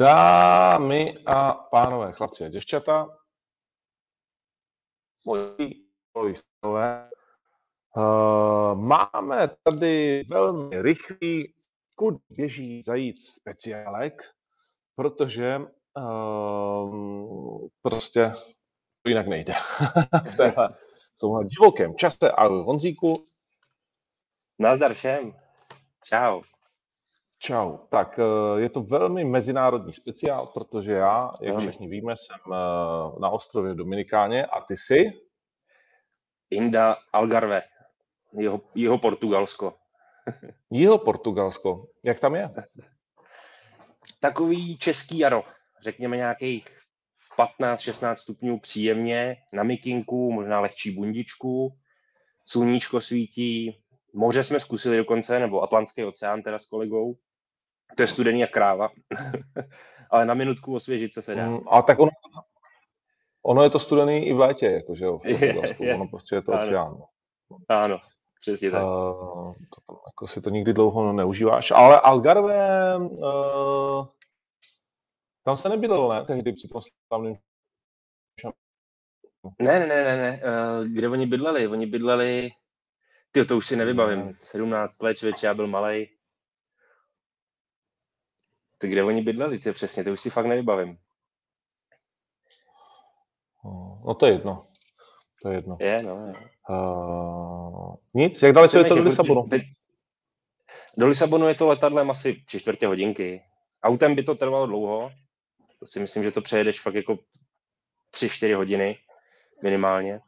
Dámy a pánové, chlapci a děvčata, moji pojistové, uh, máme tady velmi rychlý kud běží zajít speciálek, protože uh, prostě to jinak nejde. v téhle, v tomhle divokém čase a Honzíku. Nazdar všem. Čau. Čau. Tak eh, je to velmi mezinárodní speciál, protože já, jak všichni víme, jsem eh, na ostrově Dominikáně a ty jsi? Inda Algarve, jeho, jeho Portugalsko. jeho Portugalsko. Jak tam je? Takový český jaro. Řekněme nějakých 15-16 stupňů příjemně, na mikinku, možná lehčí bundičku, sluníčko svítí, moře jsme zkusili dokonce, nebo Atlantský oceán teda s kolegou, to je studený jak kráva. Ale na minutku osvěžit se se dá. Mm, a tak ono, ono je to studený i v létě, jakože jo. Je, je. Ono prostě je to ano. oceán. No. Ano, přesně tak. Uh, to, jako si to nikdy dlouho neužíváš. Ale Algarve, uh, tam se nebydlel, ne? Tehdy při tom slavným ne, ne, ne, ne, ne. Uh, kde oni bydleli? Oni bydleli, ty to už si nevybavím, 17 let, člověče, já byl malý. Tak kde oni bydleli, ty přesně, to už si fakt nevybavím. No to je jedno. To je jedno. Je, no. Je. Uh, nic, jak daleko je to do Lisabonu? Do Lisabonu je to letadlem asi tři čtvrtě hodinky. Autem by to trvalo dlouho. To si myslím, že to přejedeš fakt jako tři, čtyři hodiny minimálně.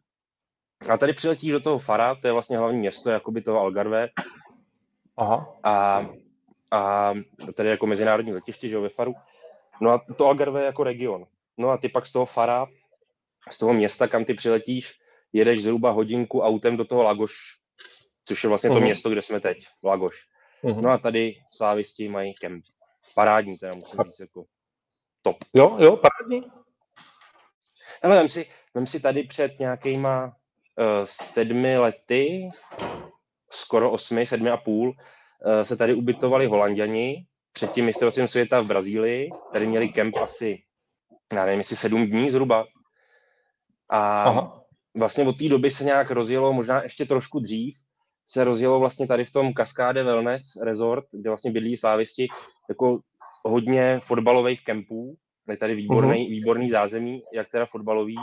A tady přiletíš do toho Fara, to je vlastně hlavní město jakoby toho Algarve. Aha. A a tady jako mezinárodní letiště, že jo, ve Faru. No a to Algarve je jako region. No a ty pak z toho Fara, z toho města, kam ty přiletíš, jedeš zhruba hodinku autem do toho Lagoš, což je vlastně uh-huh. to mhm. město, kde jsme teď, Lagoš. Uh-huh. No a tady slávisti mají kemp. Parádní, teda musím říct, jako top. Jo, jo, parádní. Ale vem si, vem si tady před nějakýma uh, sedmi lety, skoro osmi, sedmi a půl, se tady ubytovali holanděni, před tím mistrovstvím světa v Brazílii, tady měli kemp asi, já nevím, jestli sedm dní zhruba. A Aha. vlastně od té doby se nějak rozjelo, možná ještě trošku dřív, se rozjelo vlastně tady v tom Cascade Wellness Resort, kde vlastně bydlí slávisti, jako hodně fotbalových kempů, je tady výborný, uh-huh. výborný zázemí, jak teda fotbalový,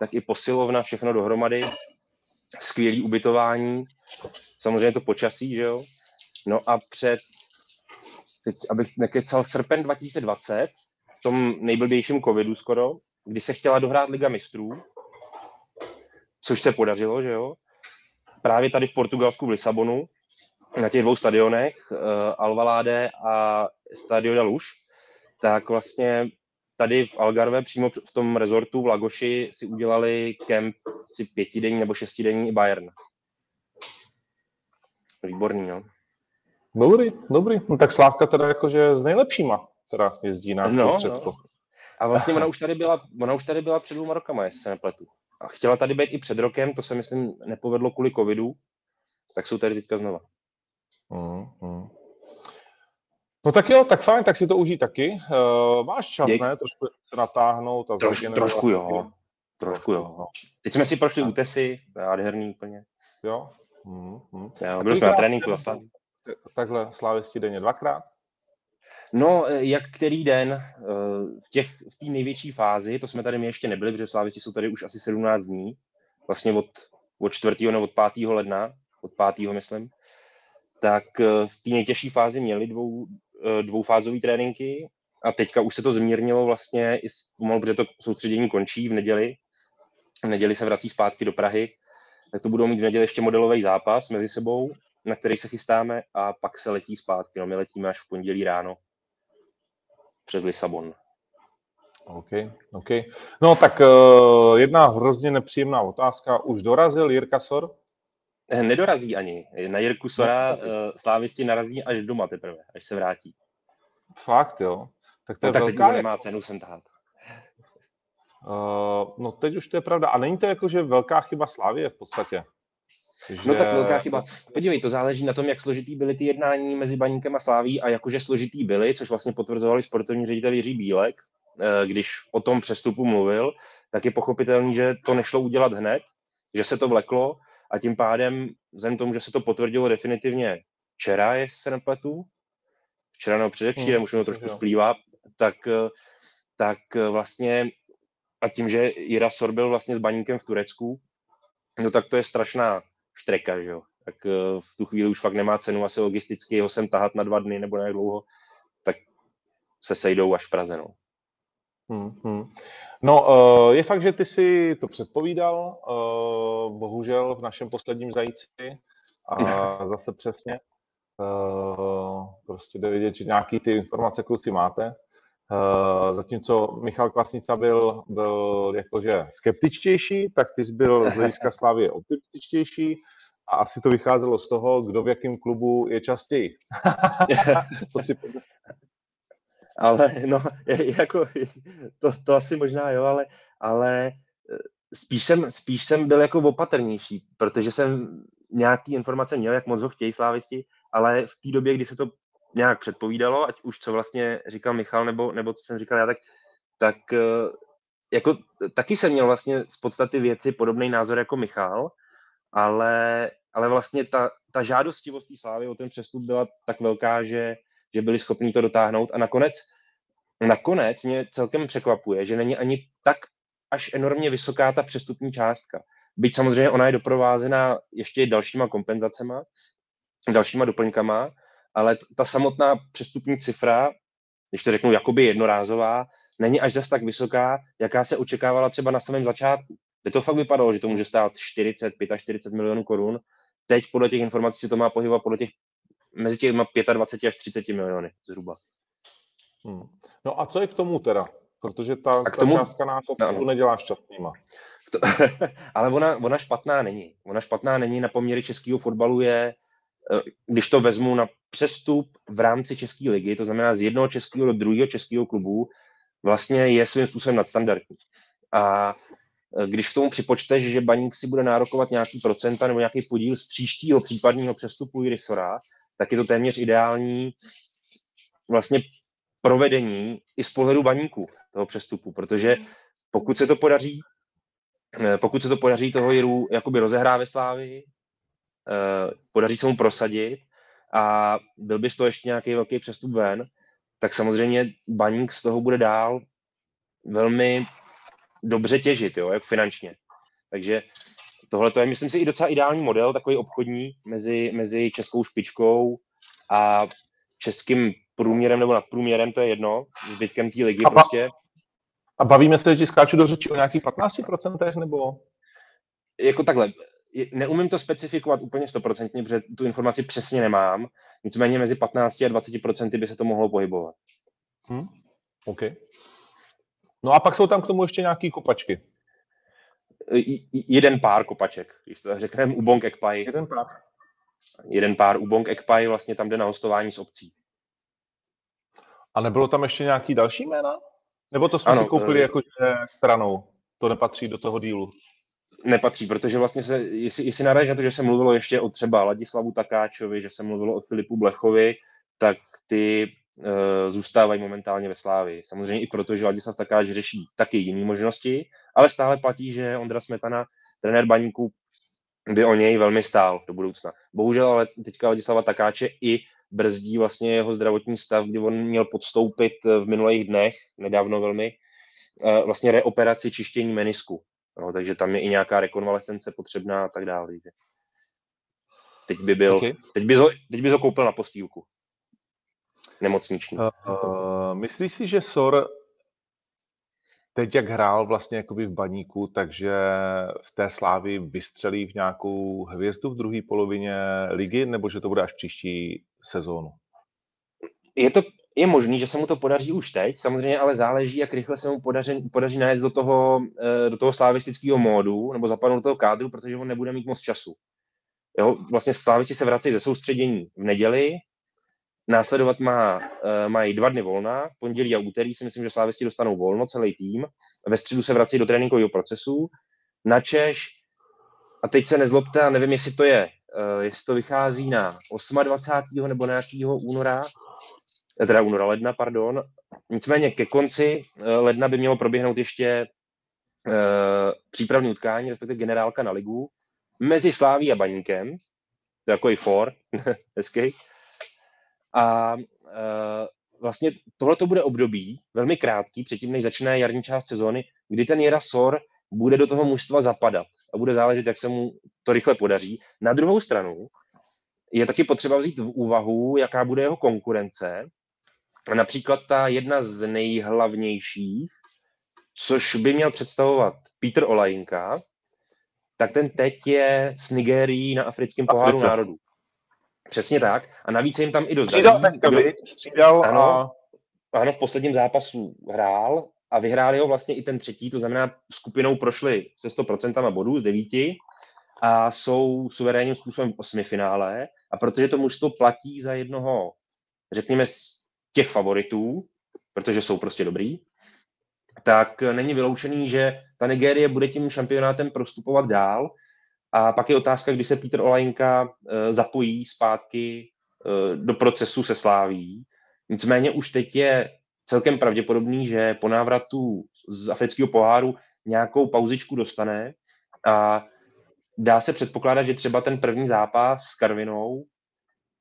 tak i posilovna, všechno dohromady, skvělý ubytování, samozřejmě to počasí, že jo, No a před, teď abych nekecal, srpen 2020, v tom nejblbějším covidu skoro, kdy se chtěla dohrát Liga mistrů, což se podařilo, že jo, právě tady v Portugalsku v Lisabonu, na těch dvou stadionech, uh, Alvalade a Stadio da Luz, tak vlastně tady v Algarve, přímo v tom rezortu v Lagoši, si udělali kemp si pětidenní nebo šestidenní Bayern. Výborný, no. Dobrý, dobrý. No tak Slávka teda jakože s nejlepšíma teda jezdí na no, no. A vlastně ona už, tady byla, ona už tady byla před dvěma rokama, jestli se nepletu. A chtěla tady být i před rokem, to se myslím nepovedlo kvůli covidu, tak jsou tady teďka znova. Mm, mm. No tak jo, tak fajn, tak si to užij taky. Uh, máš čas, Děk. ne? Trošku natáhnout. A Troš, trošku jo. Trošku jo. Teď jsme si prošli útesy, nádherný úplně. Jo? Mm, mm. jo byli jsme na tréninku zase takhle slávisti denně dvakrát? No, eh, jak který den, eh, v těch v největší fázi, to jsme tady my ještě nebyli, protože slávisti jsou tady už asi 17 dní, vlastně od, od 4. nebo od 5. ledna, od 5. myslím, tak eh, v té nejtěžší fázi měli dvou, dvoufázové tréninky a teďka už se to zmírnilo vlastně i pomalu, protože to soustředění končí v neděli. V neděli se vrací zpátky do Prahy, tak to budou mít v neděli ještě modelový zápas mezi sebou na který se chystáme a pak se letí zpátky. No, my letíme až v pondělí ráno přes Lisabon. OK, OK. No tak uh, jedna hrozně nepříjemná otázka. Už dorazil Jirka Sor? Eh, nedorazí ani. Na Jirku Sora uh, slávisti narazí až doma teprve, až se vrátí. Fakt, jo? Tak to no, je tak velká... teď nemá cenu sem tahat. Uh, no teď už to je pravda. A není to jako, že velká chyba Slávie v podstatě? Že... No tak velká chyba. Podívej, to záleží na tom, jak složitý byly ty jednání mezi Baníkem a Sláví a jakože složitý byly, což vlastně potvrzovali sportovní ředitel Jiří Bílek, eh, když o tom přestupu mluvil, tak je pochopitelný, že to nešlo udělat hned, že se to vleklo a tím pádem, vzhledem tomu, že se to potvrdilo definitivně včera, jestli se nepletu, včera nebo předevčírem, hmm, už mi to trošku splývá, tak, eh, tak eh, vlastně a tím, že Jira Sor byl vlastně s baníkem v Turecku, no tak to je strašná štreka, že jo. Tak eh, v tu chvíli už fakt nemá cenu asi logisticky ho sem tahat na dva dny nebo na dlouho, tak se sejdou až v Praze, no. Hmm, hmm. No, je fakt, že ty si to předpovídal, bohužel v našem posledním zajíci a zase přesně. Prostě jde vidět, že nějaký ty informace kluci máte. Zatímco Michal Kvasnica byl, byl jakože skeptičtější, tak ty jsi byl z hlediska Slavy optimističtější a asi to vycházelo z toho, kdo v jakém klubu je častěji. to si ale no, jako, to, to asi možná jo, ale, ale eh, spíš jsem, spíš jsem byl jako opatrnější, protože jsem nějaký informace měl, jak moc ho chtějí slávisti, ale v té době, kdy se to nějak předpovídalo, ať už co vlastně říkal Michal, nebo, nebo co jsem říkal já, tak, tak eh, jako taky jsem měl vlastně z podstaty věci podobný názor jako Michal, ale, ale vlastně ta, ta žádostivost té slávy o ten přestup byla tak velká, že, že byli schopni to dotáhnout a nakonec, nakonec mě celkem překvapuje, že není ani tak až enormně vysoká ta přestupní částka. Byť samozřejmě ona je doprovázena ještě dalšíma kompenzacema, dalšíma doplňkama, ale ta samotná přestupní cifra, když to řeknu jakoby jednorázová, není až zas tak vysoká, jaká se očekávala třeba na samém začátku. Kde to fakt vypadalo, že to může stát 40, 45 milionů korun. Teď podle těch informací se to má pohybovat podle těch mezi těmi 25 až 30 miliony zhruba. Hmm. No a co je k tomu teda? Protože ta, k tomu, ta částka nás opravdu no. nedělá šťastnýma. To, ale ona, ona špatná není. Ona špatná není. Na poměry českého fotbalu je Eh, když to vezmu na přestup v rámci České ligy, to znamená z jednoho českého do druhého českého klubu, vlastně je svým způsobem nadstandardní. A eh, když k tomu připočteš, že Baník si bude nárokovat nějaký procenta nebo nějaký podíl z příštího případního přestupu Irisora, tak je to téměř ideální vlastně provedení i z pohledu baníků toho přestupu, protože pokud se to podaří, eh, pokud se to podaří toho Jiru jakoby rozehrá ve Slávii, Eh, podaří se mu prosadit a byl by z toho ještě nějaký velký přestup ven, tak samozřejmě baník z toho bude dál velmi dobře těžit, jo, jak finančně. Takže tohle to je, myslím si, i docela ideální model, takový obchodní mezi, mezi českou špičkou a českým průměrem nebo nadprůměrem, to je jedno, zbytkem té ligy a prostě. A bavíme se, že skáču do řeči o nějakých 15% nebo? Jako takhle, neumím to specifikovat úplně stoprocentně, protože tu informaci přesně nemám, nicméně mezi 15 a 20 procenty by se to mohlo pohybovat. Hmm. OK. No a pak jsou tam k tomu ještě nějaké kopačky. Jeden pár kopaček, když to řekneme Ubong Ekpai. Jeden pár. Jeden pár Ubong Ekpai vlastně tam jde na hostování s obcí. A nebylo tam ještě nějaký další jména? Nebo to jsme ano, si koupili jako stranou? To nepatří do toho dílu nepatří, protože vlastně se, jestli, jestli naráží na to, že se mluvilo ještě o třeba Ladislavu Takáčovi, že se mluvilo o Filipu Blechovi, tak ty uh, zůstávají momentálně ve Slávii. Samozřejmě i proto, že Ladislav Takáč řeší taky jiné možnosti, ale stále platí, že Ondra Smetana, trenér baníků, by o něj velmi stál do budoucna. Bohužel ale teďka Ladislava Takáče i brzdí vlastně jeho zdravotní stav, kdy on měl podstoupit v minulých dnech, nedávno velmi, eh, vlastně reoperaci čištění menisku. No, takže tam je i nějaká rekonvalescence potřebná a tak dále. Že? Teď by byl, okay. teď by ho, teď by ho koupil na postýlku. Nemocniční. Uh, uh, myslíš si, že Sor teď, jak hrál vlastně jakoby v baníku, takže v té slávy vystřelí v nějakou hvězdu v druhé polovině ligy, nebo že to bude až příští sezónu? Je to je možný, že se mu to podaří už teď, samozřejmě ale záleží, jak rychle se mu podaří, podaří najít do toho, eh, do toho slavistického módu nebo zapadnout do toho kádru, protože on nebude mít moc času. Jo, vlastně slavisti se vrací ze soustředění v neděli, následovat má, eh, mají dva dny volna, pondělí a úterý si myslím, že slávisti dostanou volno, celý tým, ve středu se vrací do tréninkového procesu, na Češ a teď se nezlobte, a nevím, jestli to je, uh, jestli to vychází na 28. nebo nějakého února, teda února, ledna, pardon. Nicméně ke konci ledna by mělo proběhnout ještě uh, přípravní utkání, respektive generálka na ligu, mezi Sláví a Baníkem, to jako i for, hezký. A uh, vlastně tohle to bude období, velmi krátký, předtím, než začne jarní část sezóny, kdy ten Jera Sor bude do toho mužstva zapadat a bude záležet, jak se mu to rychle podaří. Na druhou stranu je taky potřeba vzít v úvahu, jaká bude jeho konkurence. Například ta jedna z nejhlavnějších, což by měl představovat Peter Olajinka, tak ten teď je s Nigérií na africkém poháru národů. Přesně tak. A navíc jim tam i dost Střídal, kdo... střídal ano, a... ano, v posledním zápasu hrál a vyhráli ho vlastně i ten třetí, to znamená skupinou prošli se 100% bodů z devíti a jsou suverénním způsobem v osmifinále a protože to mužstvo platí za jednoho, řekněme, těch favoritů, protože jsou prostě dobrý, tak není vyloučený, že ta Nigérie bude tím šampionátem prostupovat dál. A pak je otázka, kdy se Peter Olajinka eh, zapojí zpátky eh, do procesu se sláví. Nicméně už teď je celkem pravděpodobný, že po návratu z afrického poháru nějakou pauzičku dostane a dá se předpokládat, že třeba ten první zápas s Karvinou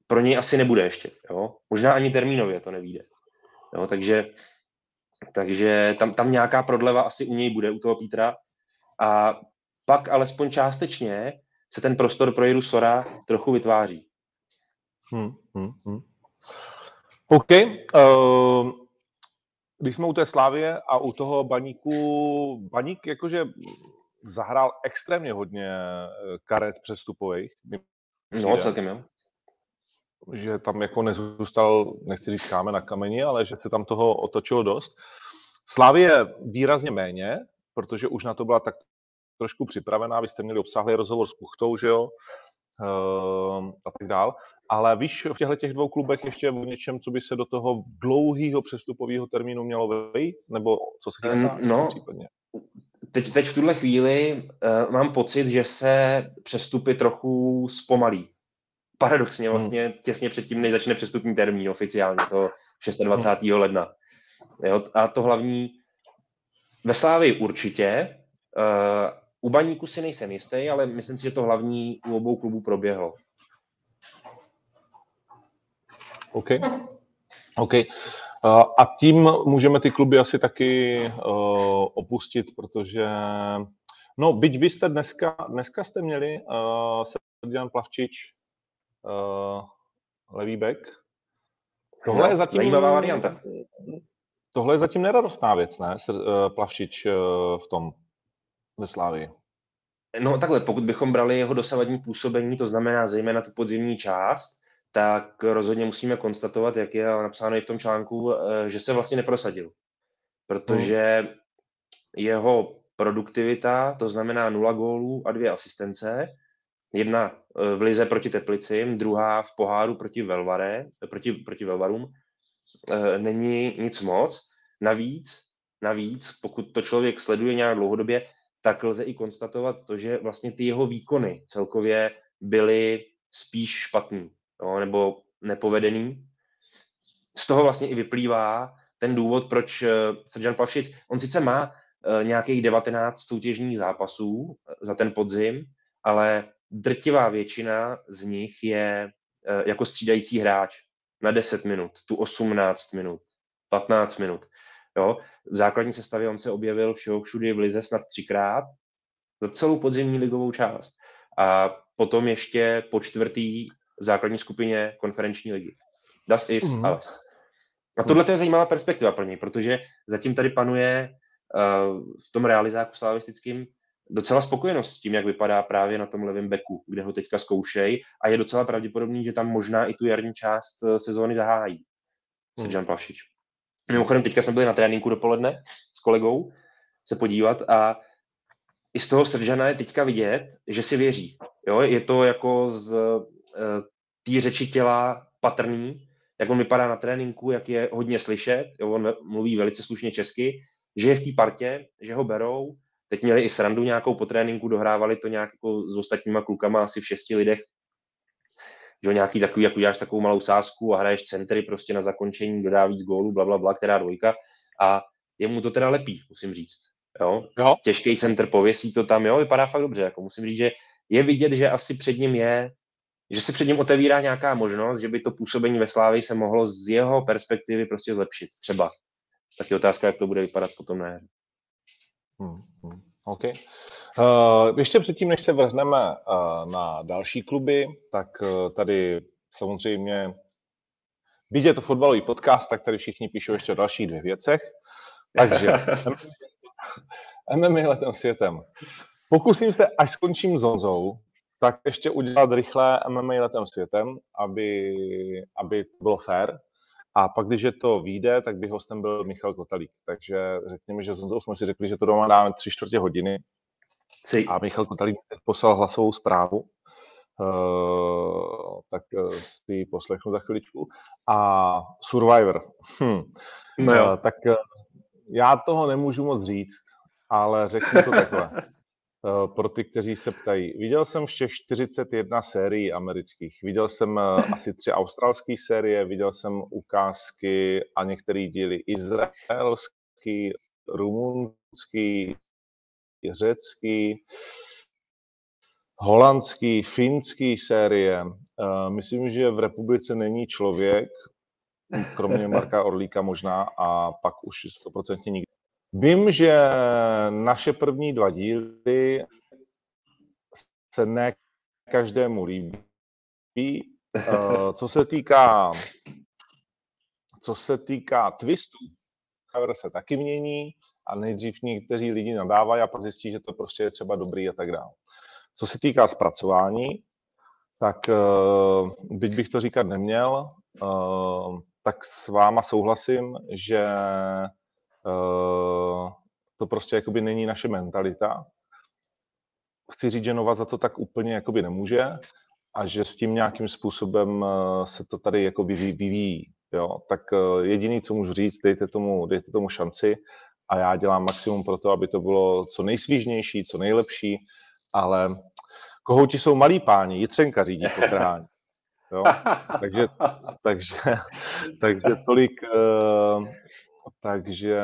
pro něj asi nebude ještě. Jo? Možná ani termínově to nevíde. Jo? Takže takže tam, tam nějaká prodleva asi u něj bude, u toho Petra. A pak alespoň částečně se ten prostor pro Jiru Sora trochu vytváří. Hmm, hmm, hmm. OK. Uh, když jsme u té Slávě a u toho baníku, baník jakože zahrál extrémně hodně eh, karet přestupových. No, celkem jo že tam jako nezůstal, nechci říct kámen na kameni, ale že se tam toho otočilo dost. Slávě výrazně méně, protože už na to byla tak trošku připravená, vy jste měli obsáhlý rozhovor s Kuchtou, že jo, ehm, a tak dál. Ale víš v těchto těch dvou klubech ještě o něčem, co by se do toho dlouhého přestupového termínu mělo vejít? Nebo co se chystá? No, případně? Teď, teď v tuhle chvíli uh, mám pocit, že se přestupy trochu zpomalí paradoxně hmm. vlastně hmm. těsně předtím, než začne přestupní termín oficiálně, to 26. Hmm. ledna. Jo, a to hlavní ve Slávii určitě, uh, u Baníku si nejsem jistý, ale myslím si, že to hlavní u obou klubů proběhlo. OK. OK. Uh, a tím můžeme ty kluby asi taky uh, opustit, protože no, byť vy jste dneska, dneska jste měli uh, Serdian Plavčič levý back. Tohle no, je zatím... Zajímavá varianta. Tohle je zatím neradostná věc, ne? Uh, Plavšič uh, v tom ve Slávii. No takhle, pokud bychom brali jeho dosavadní působení, to znamená zejména tu podzimní část, tak rozhodně musíme konstatovat, jak je napsáno i v tom článku, že se vlastně neprosadil. Protože hmm. jeho produktivita, to znamená nula gólů a dvě asistence, Jedna eh, v lize proti Teplicím, druhá v poháru proti Velvare, proti, proti Velvarům. Eh, není nic moc. Navíc, navíc, pokud to člověk sleduje nějak dlouhodobě, tak lze i konstatovat to, že vlastně ty jeho výkony celkově byly spíš špatný jo, nebo nepovedený. Z toho vlastně i vyplývá ten důvod, proč eh, Srdžan Pavšic, on sice má nějakých 19 soutěžních zápasů za ten podzim, ale drtivá většina z nich je eh, jako střídající hráč na 10 minut, tu 18 minut, 15 minut. Jo? V základní sestavě on se objevil všeho všude v lize snad třikrát za celou podzimní ligovou část. A potom ještě po čtvrtý v základní skupině konferenční ligy. Das is mm-hmm. alles. A tohle je zajímavá perspektiva pro něj, protože zatím tady panuje uh, v tom realizáku slavistickým docela spokojenost s tím, jak vypadá právě na tom levém beku, kde ho teďka zkoušej a je docela pravděpodobný, že tam možná i tu jarní část eh, sezóny zahájí. Hmm. Jan Plavšič. Mimochodem, teďka jsme byli na tréninku dopoledne s kolegou se podívat a i z toho Sržana je teďka vidět, že si věří. Jo? Je to jako z uh, té řeči těla patrný, jak on vypadá na tréninku, jak je hodně slyšet, jo? on mluví velice slušně česky, že je v té partě, že ho berou, teď měli i srandu nějakou po tréninku, dohrávali to nějak jako s ostatníma klukama, asi v šesti lidech, že nějaký takový, jak uděláš takovou malou sázku a hraješ centry prostě na zakončení, dodá víc gólů, bla, bla, bla, která dvojka a jemu to teda lepí, musím říct. Jo? jo. Těžký center, pověsí to tam, jo, vypadá fakt dobře, jako musím říct, že je vidět, že asi před ním je, že se před ním otevírá nějaká možnost, že by to působení ve Slávii se mohlo z jeho perspektivy prostě zlepšit, třeba. Tak je otázka, jak to bude vypadat potom na hmm. OK. Uh, ještě předtím, než se vrhneme uh, na další kluby, tak uh, tady samozřejmě, byť je to fotbalový podcast, tak tady všichni píšou ještě o dalších dvě věcech. Takže MMA letem světem. Pokusím se, až skončím s Honzou, tak ještě udělat rychle MMA letem světem, aby, aby to bylo fair. A pak, když je to vyjde, tak by hostem byl Michal Kotalík. Takže řekněme, že s Honzou jsme si řekli, že to doma dáme tři čtvrtě hodiny. Si. A Michal Kotalík poslal hlasovou zprávu, Uh, tak uh, si ji poslechnu za chviličku. A Survivor. Hm. No jo. Uh, tak já toho nemůžu moc říct, ale řeknu to takhle. Uh, pro ty, kteří se ptají. Viděl jsem všech 41 sérií amerických. Viděl jsem uh, asi tři australské série, viděl jsem ukázky a některé díly izraelský, rumunský, řecký, holandský, finský série. Uh, myslím, že v republice není člověk, kromě Marka Orlíka možná, a pak už 100% nikdo. Vím, že naše první dva díly se ne každému líbí. Uh, co se týká co se týká twistů, se taky mění a nejdřív někteří lidi nadávají a pak zjistí, že to prostě je třeba dobrý a tak dále. Co se týká zpracování, tak uh, byť bych to říkat neměl, uh, tak s váma souhlasím, že to prostě jakoby není naše mentalita. Chci říct, že Nova za to tak úplně jakoby nemůže a že s tím nějakým způsobem uh, se to tady jako vyvíjí. Jo? Tak uh, jediný, co můžu říct, dejte tomu, dejte tomu šanci a já dělám maximum pro to, aby to bylo co nejsvížnější, co nejlepší, ale kohouti jsou malí páni, Jitřenka řídí potrhání. Jo? Takže, takže, takže tolik, takže,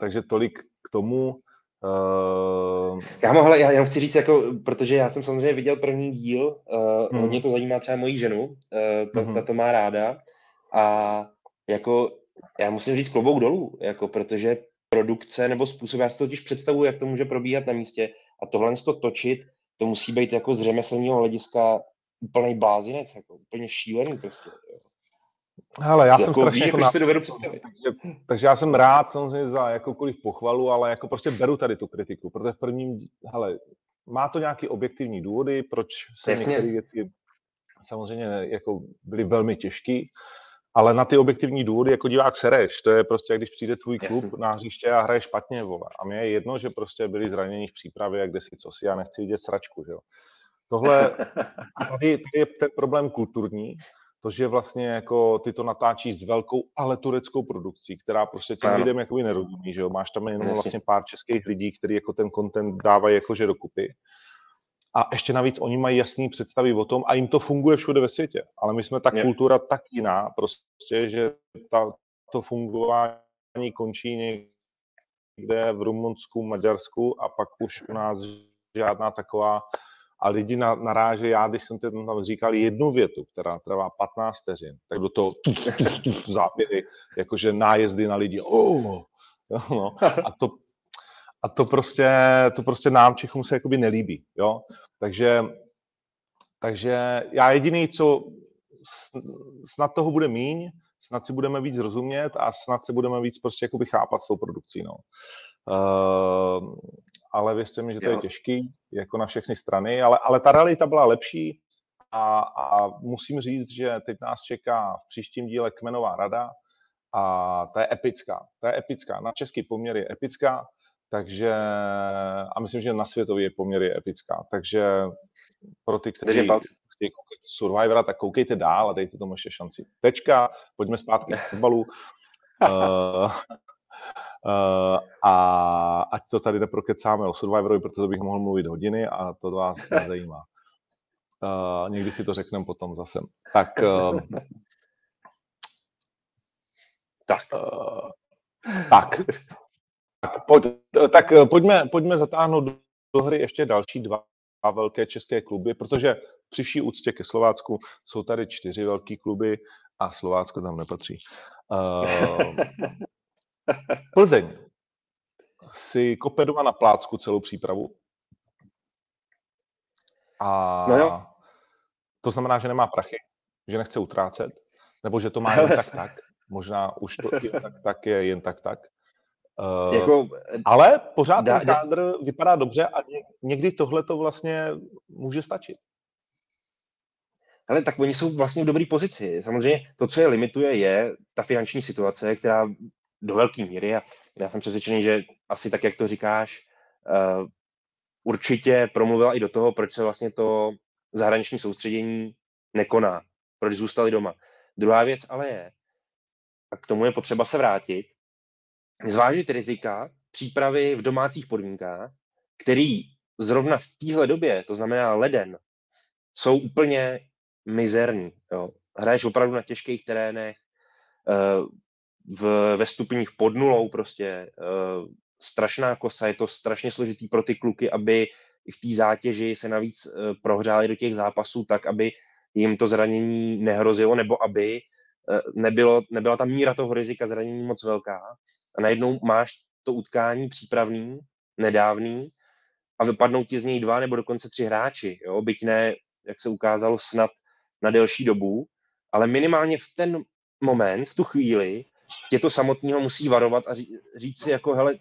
takže tolik k tomu. Uh... Já mohl, já jenom chci říct, jako, protože já jsem samozřejmě viděl první díl, uh, hmm. hodně to zajímá třeba moji ženu, uh, to, hmm. ta to má ráda a jako já musím říct klobouk dolů, jako, protože produkce nebo způsob, já si to totiž představuji, jak to může probíhat na místě a tohle to točit, to musí být jako z řemeslního hlediska úplný blázinec, jako úplně šílený prostě. Jo. Hele, já jako jsem strašně jako na... dovedu představit. Takže, takže, já jsem rád samozřejmě za jakoukoliv pochvalu, ale jako prostě beru tady tu kritiku, protože v prvním, hele, má to nějaký objektivní důvody, proč se některé věci samozřejmě jako byly velmi těžké, ale na ty objektivní důvody jako divák sereš. To je prostě, když přijde tvůj klub Jasně. na hřiště a hraje špatně, vole. A mě je jedno, že prostě byli zranění v přípravě, kde si co si, já nechci vidět sračku, že jo. Tohle, tady, tady je ten problém kulturní, to, že vlastně jako ty to natáčíš s velkou, ale tureckou produkcí, která prostě těm lidem jakoby nerozumí, že jo. Máš tam jenom vlastně pár českých lidí, kteří jako ten content dávají jakože dokupy. A ještě navíc oni mají jasný představy o tom a jim to funguje všude ve světě. Ale my jsme ta je. kultura tak jiná prostě, že ta, to fungování končí někde v Rumunsku, Maďarsku a pak už u nás žádná taková a lidi na, naráže, já když jsem tam říkal jednu větu, která trvá 15 vteřin, tak do toho tuf, tuf, tuf, zápěry, jakože nájezdy na lidi, oh, no, a to a to prostě, to prostě nám Čechům se jakoby nelíbí, jo. Takže, takže já jediný, co snad toho bude míň, snad si budeme víc rozumět a snad se budeme víc prostě jakoby chápat s tou produkcí, no. Uh, ale věřte mi, že to jo. je těžký, jako na všechny strany, ale, ale ta realita byla lepší a, a musím říct, že teď nás čeká v příštím díle kmenová rada a ta je epická. Ta je epická. Na český poměr je epická. Takže, a myslím, že na světový poměr je epická. Takže pro ty, kteří chtějí koukat Survivora, tak koukejte dál a dejte tomu ještě šanci. Tečka, pojďme zpátky k fotbalu. uh, a ať to tady neprokecáme o Survivorovi, protože bych mohl mluvit hodiny a to vás nezajímá. Uh, někdy si to řekneme potom zase. Tak, uh, tak. Uh, tak. Tak, pojď, tak pojďme, pojďme zatáhnout do hry ještě další dva velké české kluby, protože při vší úctě ke Slovácku jsou tady čtyři velké kluby a Slovácko tam nepatří. Uh, Plzeň si kope doma na plácku celou přípravu. A no jo. to znamená, že nemá prachy, že nechce utrácet, nebo že to má jen tak tak. Možná už to jen tak tak je jen tak tak. Uh, jako, ale pořád dá, ten kádr vypadá dobře a někdy tohle to vlastně může stačit. Ale tak oni jsou vlastně v dobré pozici. Samozřejmě to, co je limituje, je ta finanční situace, která do velké míry, a já jsem přesvědčený, že asi tak, jak to říkáš, uh, určitě promluvila i do toho, proč se vlastně to zahraniční soustředění nekoná, proč zůstali doma. Druhá věc ale je, a k tomu je potřeba se vrátit, zvážit rizika přípravy v domácích podmínkách, který zrovna v téhle době, to znamená leden, jsou úplně mizerní. Jo. Hraješ opravdu na těžkých terénech, eh, v, ve stupních pod nulou prostě, uh, strašná kosa, je to strašně složitý pro ty kluky, aby v té zátěži se navíc uh, prohřáli do těch zápasů tak, aby jim to zranění nehrozilo, nebo aby uh, nebylo, nebyla ta míra toho rizika zranění moc velká. A najednou máš to utkání přípravný, nedávný, a vypadnou ti z něj dva nebo dokonce tři hráči. Jo? Byť ne, jak se ukázalo, snad na delší dobu, ale minimálně v ten moment, v tu chvíli, tě to samotného musí varovat a říct si jako, hele,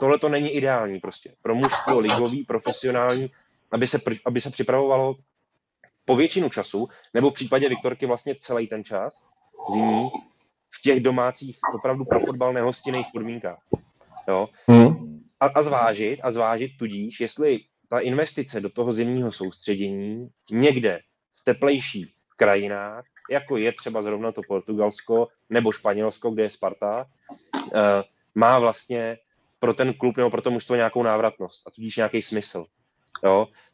tohle to není ideální prostě. Pro mužstvo ligový, profesionální, aby se, aby se připravovalo po většinu času, nebo v případě Viktorky vlastně celý ten čas zimní, v těch domácích opravdu pro fotbal nehostinných podmínkách. Jo? Hmm. A, a, zvážit, a zvážit tudíž, jestli ta investice do toho zimního soustředění někde v teplejších krajinách jako je třeba zrovna to Portugalsko nebo Španělsko, kde je Sparta, eh, má vlastně pro ten klub nebo pro to mužstvo nějakou návratnost a tudíž nějaký smysl.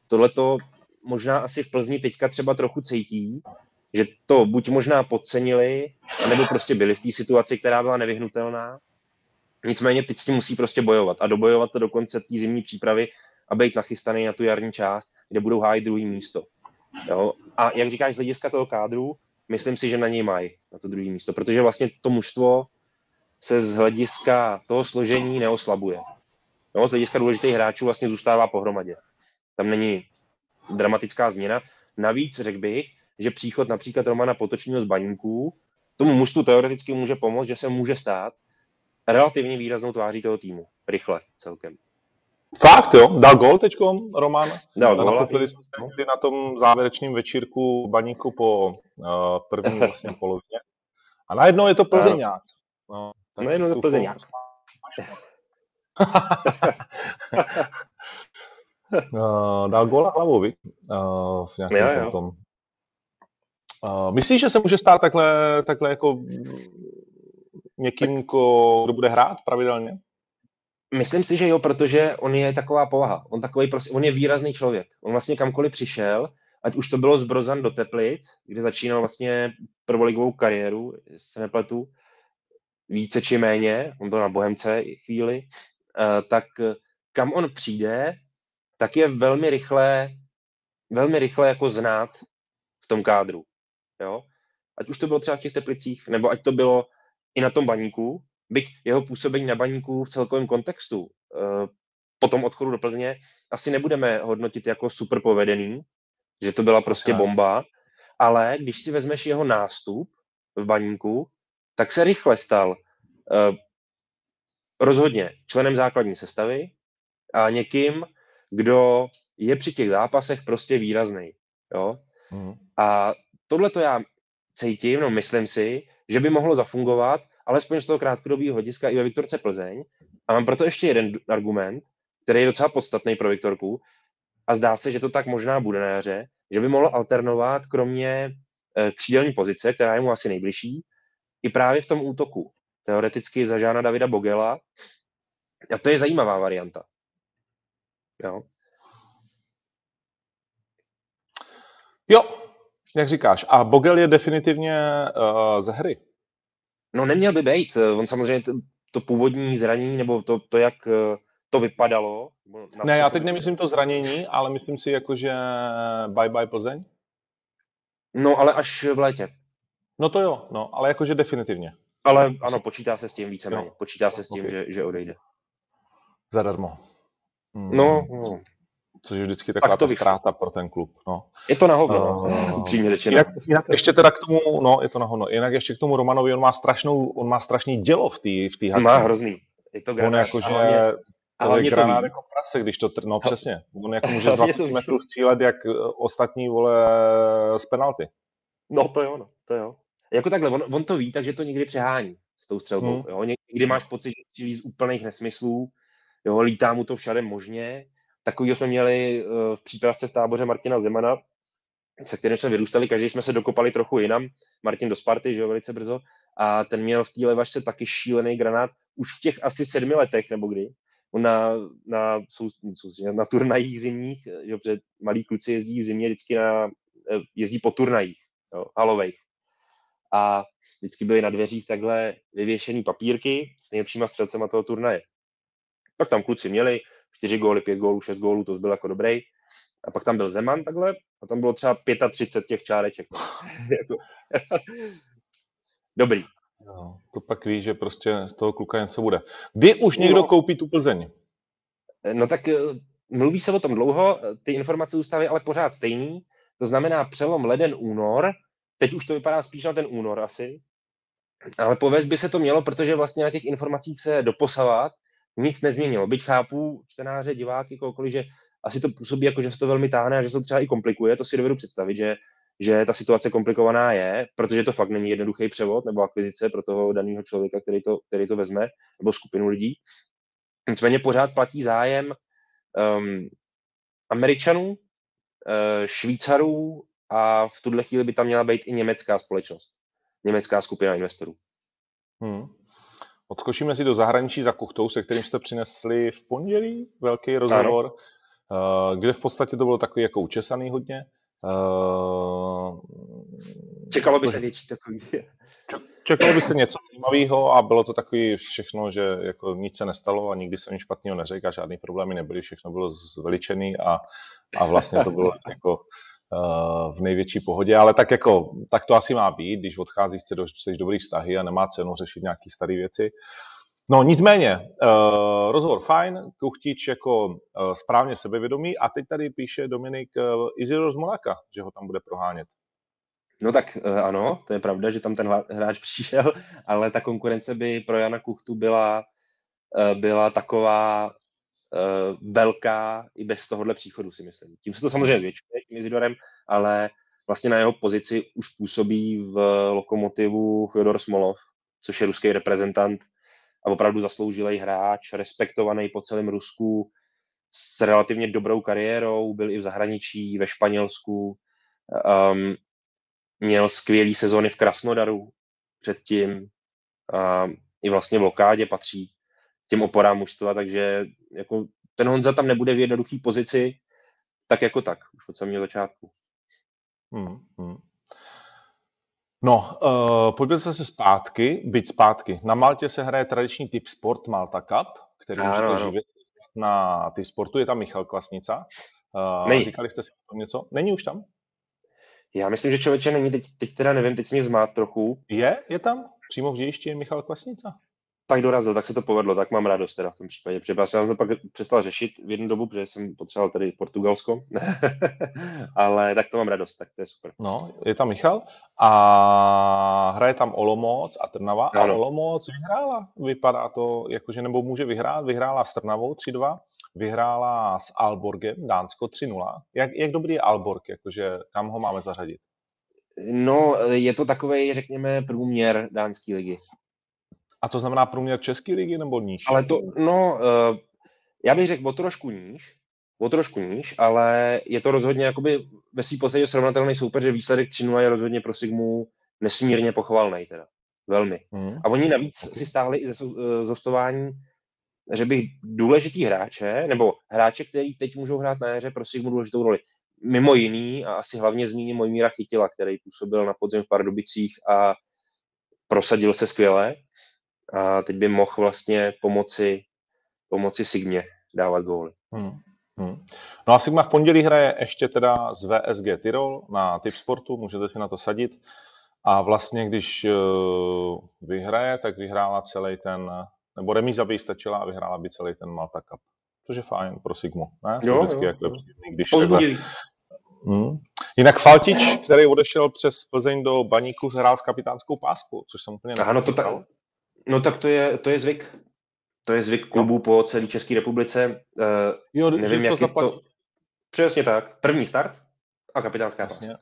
Tohle to možná asi v Plzni teďka třeba trochu cítí, že to buď možná podcenili, nebo prostě byli v té situaci, která byla nevyhnutelná. Nicméně teď s tím musí prostě bojovat a dobojovat to do konce té zimní přípravy a být nachystaný na tu jarní část, kde budou hájit druhý místo. Jo? A jak říkáš, z hlediska toho kádru, myslím si, že na něj mají, na to druhé místo, protože vlastně to mužstvo se z hlediska toho složení neoslabuje. No, z hlediska důležitých hráčů vlastně zůstává pohromadě. Tam není dramatická změna. Navíc řekl bych, že příchod například Romana Potočního z baníků tomu mužstvu teoreticky může pomoct, že se může stát relativně výraznou tváří toho týmu. Rychle celkem. Fakt jo, dal gol teďkom Roman. Dal gol. Jsme na tom závěrečném večírku baníku po uh, první vlastně polovině. A najednou je to Plzeňák. No, najednou je to Plzeňák. uh, dal gól hlavou, viď? Uh, v nějakém jo, jo. tom. Uh, myslíš, že se může stát takhle, takhle jako někým, kdo bude hrát pravidelně? Myslím si, že jo, protože on je taková povaha. On, takový, prostě, on je výrazný člověk. On vlastně kamkoliv přišel, ať už to bylo z Brozan do Teplic, kde začínal vlastně prvoligovou kariéru, se nepletu, více či méně, on byl na Bohemce chvíli, eh, tak kam on přijde, tak je velmi rychle, velmi rychle jako znát v tom kádru. Jo? Ať už to bylo třeba v těch Teplicích, nebo ať to bylo i na tom baníku, byť jeho působení na baníku v celkovém kontextu eh, po tom odchodu do Plzně asi nebudeme hodnotit jako super povedený, že to byla prostě bomba, ale když si vezmeš jeho nástup v baníku, tak se rychle stal uh, rozhodně členem základní sestavy a někým, kdo je při těch zápasech prostě výrazný. Jo? Mm. A tohle to já cítím, no myslím si, že by mohlo zafungovat alespoň z toho krátkodobého hlediska i ve Viktorce Plzeň. A mám proto ještě jeden argument, který je docela podstatný pro Viktorku a zdá se, že to tak možná bude na jaře, že by mohl alternovat kromě eh, křídelní pozice, která je mu asi nejbližší, i právě v tom útoku. teoreticky za Žána Davida Bogela. A to je zajímavá varianta. Jo. Jo, jak říkáš. A Bogel je definitivně uh, ze hry. No neměl by být. On samozřejmě to, to původní zranění, nebo to, to jak eh, to vypadalo. Ne, já teď nemyslím to zranění, ale myslím si jako, že bye bye Plzeň. No, ale až v létě. No to jo, no, ale jakože definitivně. Ale ano, počítá se s tím víceméně. Počítá se s tím, okay. že, že odejde. Zadarmo. Hmm. No, no. Což je vždycky taková tak ta ztráta pro ten klub. No. Je to na hovno, uh, přímě řečeno. Jinak, jinak, ještě teda k tomu, no, je to na hovno. Jinak ještě k tomu Romanovi, on má strašnou, on má strašný dělo v té v Má hrozný. Je to granát. On jako, že to je granát jako prase, když to, no přesně. On jako může z 20 metrů střílet jak eh, ostatní, vole, z penalty. No to jo, no, to jo. Jako takhle, on, on to ví, takže to někdy přehání s tou střelbou. Hmm. Jo? Někdy máš pocit, že střílí z úplných nesmyslů, jo, lítá mu to všade možně. Takovýho jsme měli uh, v přípravce v táboře Martina Zemana, se kterým jsme vyrůstali, každý jsme se dokopali trochu jinam. Martin do Sparty, že jo, velice brzo. A ten měl v té levačce taky šílený granát už v těch asi sedmi letech, nebo kdy. On na, na, na, na turnajích zimních, že, protože malí kluci jezdí v zimě vždycky na, eh, jezdí po turnajích, jo, halových. A vždycky byly na dveřích takhle vyvěšený papírky s nejlepšíma střelcema toho turnaje. Pak tam kluci měli 4 góly, 5 gólů, 6 gólů, to byl jako dobrý. A pak tam byl Zeman takhle a tam bylo třeba 35 těch čáreček. Jako, dobrý. No, to pak ví, že prostě z toho kluka něco bude. Kdy už někdo no, koupí tu Plzeň? No tak eh, mluví se o tom dlouho, ty informace zůstávají ale pořád stejný. To znamená přelom leden, únor, teď už to vypadá spíš na ten únor asi, ale povést by se to mělo, protože vlastně na těch informacích se doposavat nic nezměnilo. Byť chápu čtenáře, diváky, kohokoliv, že asi to působí jako, že se to velmi táhne a že se to třeba i komplikuje, to si dovedu představit, že, že ta situace komplikovaná je, protože to fakt není jednoduchý převod nebo akvizice pro toho daného člověka, který to, který to vezme, nebo skupinu lidí. Nicméně pořád platí zájem um, Američanů, uh, Švýcarů a v tuhle chvíli by tam měla být i německá společnost, německá skupina investorů. Hmm. Odskočíme si do zahraničí za kuchtou, se kterým jste přinesli v pondělí velký rozhovor, ano. Eh, kde v podstatě to bylo takový jako učesaný hodně. Uh, Čekalo by se větší takový. Čekalo by se něco zajímavého a bylo to takový všechno, že jako nic se nestalo a nikdy se nic špatného neřekl a žádný problémy nebyly, všechno bylo zveličený a, a vlastně to bylo jako v největší pohodě, ale tak jako, tak to asi má být, když odcházíš, chceš dobrý vztahy a nemá cenu řešit nějaké staré věci. No nicméně, uh, rozhovor fajn, Kuchtič jako uh, správně sebevědomý a teď tady píše Dominik uh, z Monaka, že ho tam bude prohánět. No tak ano, to je pravda, že tam ten hráč přišel, ale ta konkurence by pro Jana Kuchtu byla, byla taková velká i bez tohohle příchodu, si myslím. Tím se to samozřejmě zvětšuje, tím Izidorem, ale vlastně na jeho pozici už působí v lokomotivu Fyodor Smolov, což je ruský reprezentant a opravdu zasloužilý hráč, respektovaný po celém Rusku, s relativně dobrou kariérou, byl i v zahraničí, ve Španělsku, um, měl skvělý sezóny v Krasnodaru předtím, um, i vlastně v Lokádě patří těm oporám mužstva, takže jako ten Honza tam nebude v jednoduché pozici, tak jako tak, už od samého začátku. Hmm, hmm. No, uh, pojďme zase zpátky, byť zpátky. Na Maltě se hraje tradiční typ sport Malta Cup, který ano, můžete ano. živit na ty sportu. Je tam Michal Kvasnica. Uh, není. Říkali jste si o tom něco? Není už tam? Já myslím, že člověče není, teď, teď teda nevím, teď mě zmát trochu. Je? Je tam? Přímo v dějišti je Michal Kvasnica? Tak dorazil, tak se to povedlo, tak mám radost teda v tom případě. Protože já jsem to pak přestal řešit v jednu dobu, protože jsem potřeboval tady Portugalsko, ale tak to mám radost, tak to je super. No, je tam Michal a hraje tam Olomouc a Trnava ano. a Olomouc vyhrála. Vypadá to, jakože nebo může vyhrát, vyhrála s Trnavou 3-2, vyhrála s Alborgem, Dánsko 3-0. Jak, jak dobrý je Alborg, jakože kam ho máme zařadit? No, je to takový, řekněme, průměr dánské ligy. A to znamená průměr České ligy nebo níž? Ale to, no, uh, já bych řekl o trošku níž, o trošku níž, ale je to rozhodně jakoby ve svým podstatě srovnatelný soupeř, že výsledek 3 je rozhodně pro Sigmu nesmírně pochvalný teda. velmi. Hmm. A oni navíc si stáhli i ze zostování, že by důležitý hráče, nebo hráče, kteří teď můžou hrát na jaře, prostě mu důležitou roli. Mimo jiný, a asi hlavně zmíním Mojmíra Chytila, který působil na podzem v Pardubicích a prosadil se skvěle. A teď by mohl vlastně pomoci, pomoci Sigmě dávat góly. Hmm. Hmm. No a Sigma v pondělí hraje ještě teda z VSG Tyrol na typ sportu, můžete si na to sadit. A vlastně, když uh, vyhraje, tak vyhrála celý ten, nebo remíza by stačila a vyhrála by celý ten Malta Cup. Což je fajn pro Sigmu. Ne? Jo, Vždycky, jo, jako když takhle... hmm. Jinak Faltič, který odešel přes Plzeň do baníku, hrál s kapitánskou páskou, což jsem úplně Aha, no, to tak, no tak to je, to je zvyk. To je zvyk klubů po celé České republice. Uh, jo, nevím, jak to zaplat... to... Přesně tak. První start a kapitánská jasně.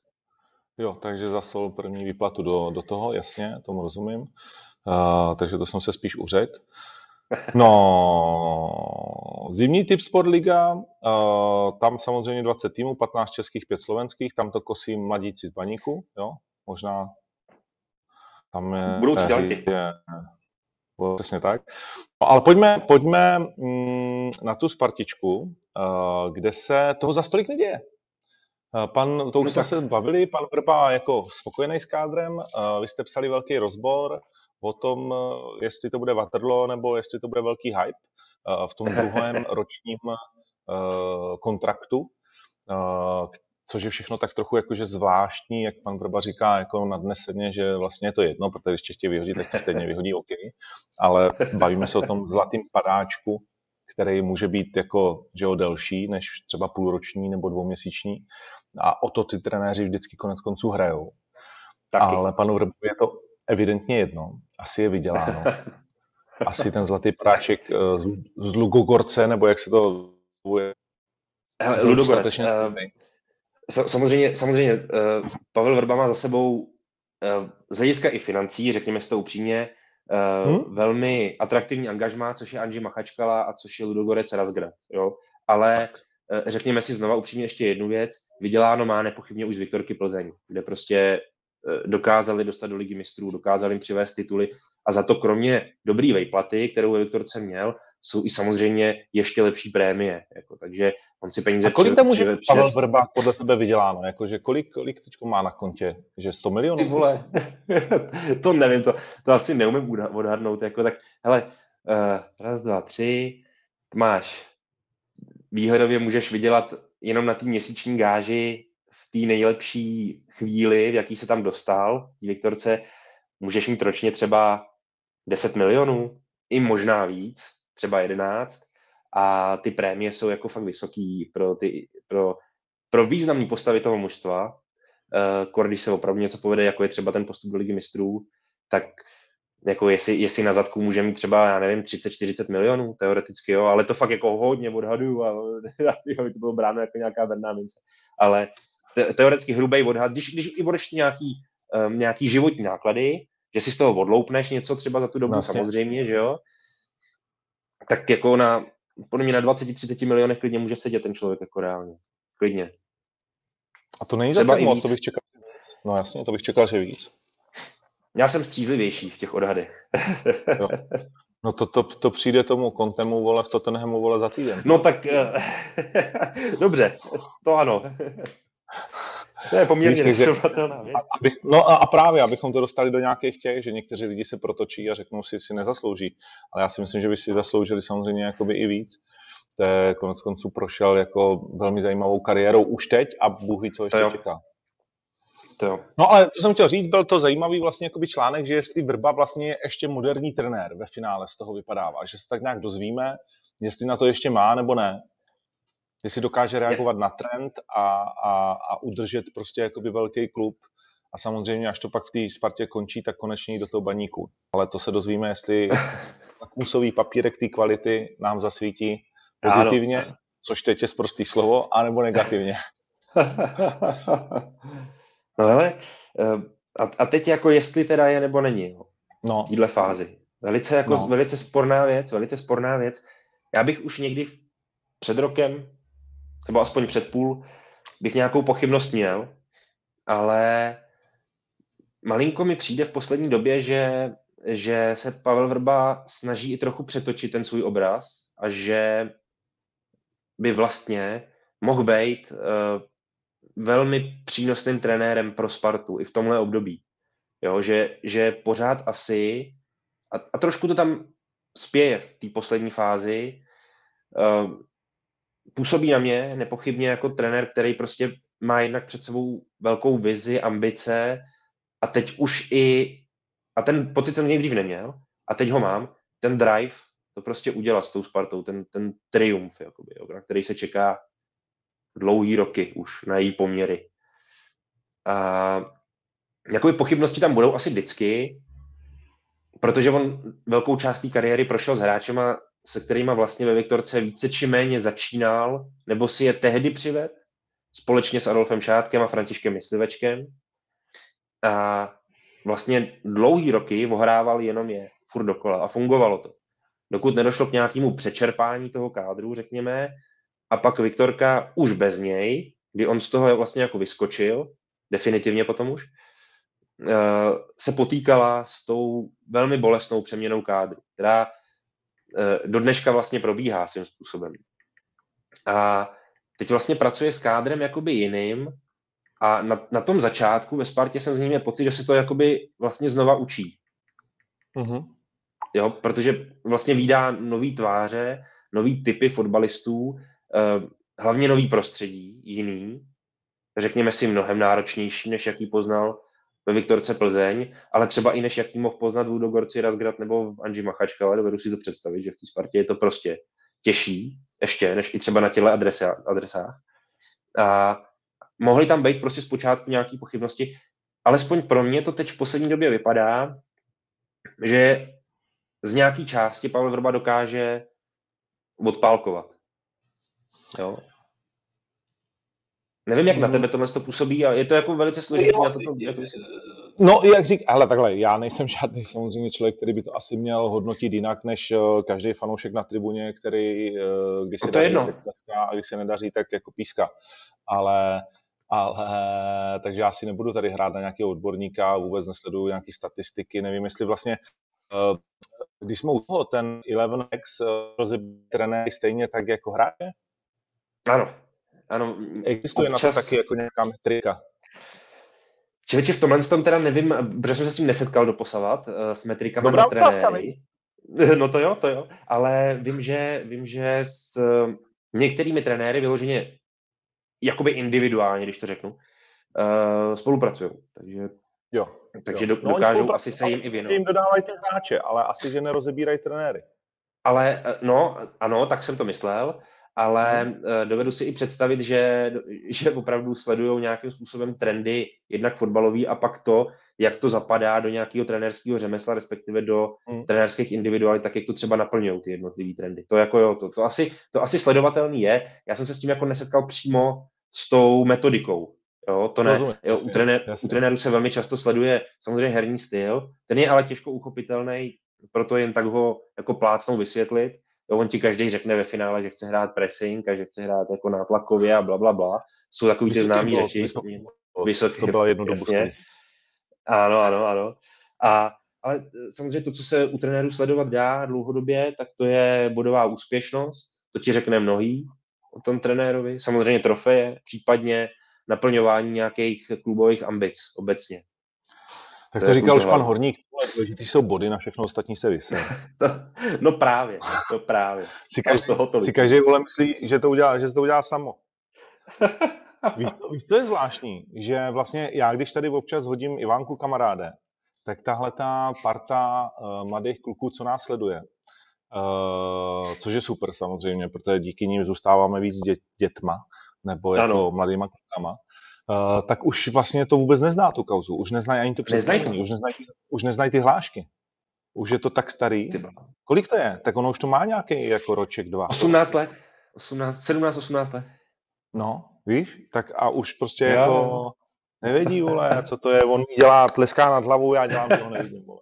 Jo, takže zasol první výplatu do, do toho, jasně, tomu rozumím. Uh, takže to jsem se spíš uřekl. No, zimní typ Sportliga, uh, tam samozřejmě 20 týmů, 15 českých, 5 slovenských, tam to kosí mladíci z baníku, jo, možná tam je... Budoucí je, Přesně tak. No, ale pojďme, pojďme mm, na tu Spartičku, uh, kde se toho za stolik neděje. Uh, pan, to už no jsme se bavili, pan Vrba jako spokojený s kádrem, uh, vy jste psali velký rozbor o tom, jestli to bude Waterloo nebo jestli to bude velký hype v tom druhém ročním kontraktu, což je všechno tak trochu jakože zvláštní, jak pan Vrba říká, jako nadneseně, že vlastně je to jedno, protože když tě chtějí vyhodit, tak tě stejně vyhodí OK, ale bavíme se o tom zlatým padáčku, který může být jako, že jo, delší než třeba půlroční nebo dvouměsíční a o to ty trenéři vždycky konec konců hrajou. Taky. Ale panu Vrbu je to evidentně jedno. Asi je vyděláno. Asi ten zlatý práček eh, z, z Lugogorce, nebo jak se to Hele, Ludogorec. Samozřejmě, samozřejmě uh, Pavel Vrba má za sebou uh, z hlediska i financí, řekněme si to upřímně, uh, hmm? velmi atraktivní angažmá, což je Anži Machačkala a což je Ludogorec Razgrad. Jo? Ale uh, řekněme si znova upřímně ještě jednu věc. Vyděláno má nepochybně už z Viktorky Plzeň, kde prostě uh, dokázali dostat do ligy mistrů, dokázali jim přivést tituly a za to kromě dobrý vejplaty, kterou ve Viktorce měl, jsou i samozřejmě ještě lepší prémie. Jako, takže on si peníze A kolik tam může Pavel Vrba podle tebe vyděláno? Jakože kolik, kolik teď má na kontě? Že 100 milionů? Ty vole, to nevím, to, to asi neumím odhadnout. Jako, tak, hele, uh, raz, dva, tři, máš, výhodově můžeš vydělat jenom na té měsíční gáži v té nejlepší chvíli, v jaký se tam dostal, v Viktorce, můžeš mít ročně třeba 10 milionů, i možná víc, třeba 11 a ty prémie jsou jako fakt vysoký pro, ty, pro, pro významný postavy toho mužstva. Uh, když se opravdu něco povede, jako je třeba ten postup do ligy mistrů, tak jako jestli, jestli na zadku může mít třeba, já nevím, 30-40 milionů, teoreticky, jo, ale to fakt jako hodně odhadu a to bylo bráno jako nějaká brná mince. Ale te, teoreticky hrubý odhad, když, když i budeš nějaký, um, nějaký životní náklady, že si z toho odloupneš něco třeba za tu dobu, Vlastně. samozřejmě, že jo, tak jako na, podle mě na 20-30 milionech klidně může sedět ten člověk jako reálně. Klidně. A to není Třeba tak moc, to bych čekal. No jasně, to bych čekal, že víc. Já jsem střízlivější v těch odhadech. jo. No to, to, to přijde tomu kontemu, vole, v Tottenhamu, vole, za týden. No tak, uh, dobře, to ano. To je poměrně nesrovnatelná věc. Abych, no a, a právě, abychom to dostali do nějakých těch, že někteří lidi se protočí a řeknou si, si nezaslouží. Ale já si myslím, že by si zasloužili samozřejmě jakoby i víc. To je konec konců prošel jako velmi zajímavou kariérou už teď a Bůh ví, co ještě to čeká. To jo. No ale co jsem chtěl říct, byl to zajímavý vlastně jakoby článek, že jestli Vrba vlastně je ještě moderní trenér ve finále z toho vypadává, že se tak nějak dozvíme, jestli na to ještě má nebo ne jestli dokáže reagovat na trend a, a, a udržet prostě jakoby velký klub a samozřejmě, až to pak v té Spartě končí, tak konečně do toho baníku. Ale to se dozvíme, jestli lakmusový papírek té kvality nám zasvítí pozitivně, ano. což teď je zprostý slovo, anebo negativně. no ale, eh, a, a teď jako jestli teda je nebo není, no. v téhle fázi. Velice, jako, no. velice sporná věc, velice sporná věc. Já bych už někdy před rokem nebo aspoň před půl, bych nějakou pochybnost měl, ale malinko mi přijde v poslední době, že, že se Pavel Vrba snaží i trochu přetočit ten svůj obraz a že by vlastně mohl být uh, velmi přínosným trenérem pro Spartu i v tomhle období. Jo, že, že pořád asi, a, a trošku to tam spěje v té poslední fázi, uh, působí na mě nepochybně jako trenér, který prostě má jednak před sebou velkou vizi, ambice a teď už i, a ten pocit jsem nejdřív neměl, a teď ho mám, ten drive to prostě udělat s tou Spartou, ten, ten triumf, jakoby, jo, na který se čeká dlouhý roky už na její poměry. A jakoby pochybnosti tam budou asi vždycky, protože on velkou část té kariéry prošel s hráčema, se kterými vlastně ve Viktorce více či méně začínal, nebo si je tehdy přived, společně s Adolfem Šátkem a Františkem Myslivečkem. A vlastně dlouhý roky ohrával jenom je, furt dokola a fungovalo to. Dokud nedošlo k nějakému přečerpání toho kádru, řekněme, a pak Viktorka už bez něj, kdy on z toho vlastně jako vyskočil, definitivně potom už, eh, se potýkala s tou velmi bolestnou přeměnou kádru, která do dneška vlastně probíhá svým způsobem. A teď vlastně pracuje s kádrem jakoby jiným a na, na tom začátku ve Spartě jsem z něj měl pocit, že se to jakoby vlastně znova učí. Uh-huh. Jo, protože vlastně výdá nový tváře, nový typy fotbalistů, eh, hlavně nový prostředí, jiný, řekněme si mnohem náročnější, než jaký poznal ve Viktorce Plzeň, ale třeba i než jaký mohl poznat v Ludogorci Razgrad nebo v Anži Machačka, ale dovedu si to představit, že v té Spartě je to prostě těžší ještě, než i třeba na adresa, adresách. A mohly tam být prostě zpočátku nějaké pochybnosti, alespoň pro mě to teď v poslední době vypadá, že z nějaké části Pavel Vrba dokáže odpálkovat. Jo. Nevím, jak na tebe tohle to působí, ale je to jako velice složité. Na to, jako... No, jak řík, ale takhle, já nejsem žádný samozřejmě člověk, který by to asi měl hodnotit jinak, než uh, každý fanoušek na tribuně, který, uh, když se no to daří, jedno. tak a když se nedaří, tak jako píska. Ale, ale, takže já si nebudu tady hrát na nějakého odborníka, vůbec nesleduju nějaké statistiky, nevím, jestli vlastně uh, když jsme u toho, ten 11X rozebí trenéry stejně tak jako hráče? Ano, ano. Existuje občas... na to taky jako nějaká metrika? Čeveče, v tomhle tom teda nevím, protože jsem se s tím nesetkal doposavat, uh, s metrikami Dobrá na trenéry. No to jo, to jo, ale vím, že, vím, že s uh, některými trenéry vyloženě jakoby individuálně, když to řeknu, uh, spolupracují. Takže, jo, takže jo. no, dokážou asi se jim i věnovat. Jim dodávají ty hráče, ale asi, že nerozebírají trenéry. Ale no, ano, tak jsem to myslel, ale hmm. dovedu si i představit, že, že opravdu sledují nějakým způsobem trendy, jednak fotbalový a pak to, jak to zapadá do nějakého trenérského řemesla, respektive do hmm. trenérských individualit, tak jak to třeba naplňují ty jednotlivé trendy. To jako jo, to, to, asi, to asi sledovatelný je. Já jsem se s tím jako nesetkal přímo s tou metodikou. Jo, to ne. Rozumím, jo, jasně, u, trenér, u trenérů se velmi často sleduje samozřejmě herní styl, ten je ale těžko uchopitelný, proto jen tak ho jako plácnou vysvětlit Jo, on ti každý řekne ve finále, že chce hrát pressing a že chce hrát jako nátlakově a bla, bla, bla. Jsou takový ty známý řeči. Vysoký, to byla jednu dobu. Ano, ano, ano. A, ale samozřejmě to, co se u trenérů sledovat dá dlouhodobě, tak to je bodová úspěšnost. To ti řekne mnohý o tom trenérovi. Samozřejmě trofeje, případně naplňování nějakých klubových ambic obecně. Tak to, to říkal už pan Horník, důležitý jsou body, na všechno ostatní se vysel. no právě, to právě. Si každý, si každý vole myslí, že to udělá, že to udělá samo. víš, víš, co je zvláštní? Že vlastně já, když tady občas hodím Ivánku kamaráde, tak tahle ta parta uh, mladých kluků, co nás sleduje, uh, což je super samozřejmě, protože díky nim zůstáváme víc dě, dětma, nebo jako ano. mladýma klukama, uh, tak už vlastně to vůbec nezná tu kauzu. Už neznají ani to představení, už neznají, už neznají ty hlášky. Už je to tak starý. Kolik to je? Tak ono už to má nějaký jako roček, dva. 18 let. 18, 17, 18 let. No, víš? Tak a už prostě jo. jako nevědí, vole, co to je. On dělá, tleská nad hlavou, já dělám, že ho nevidím, vole.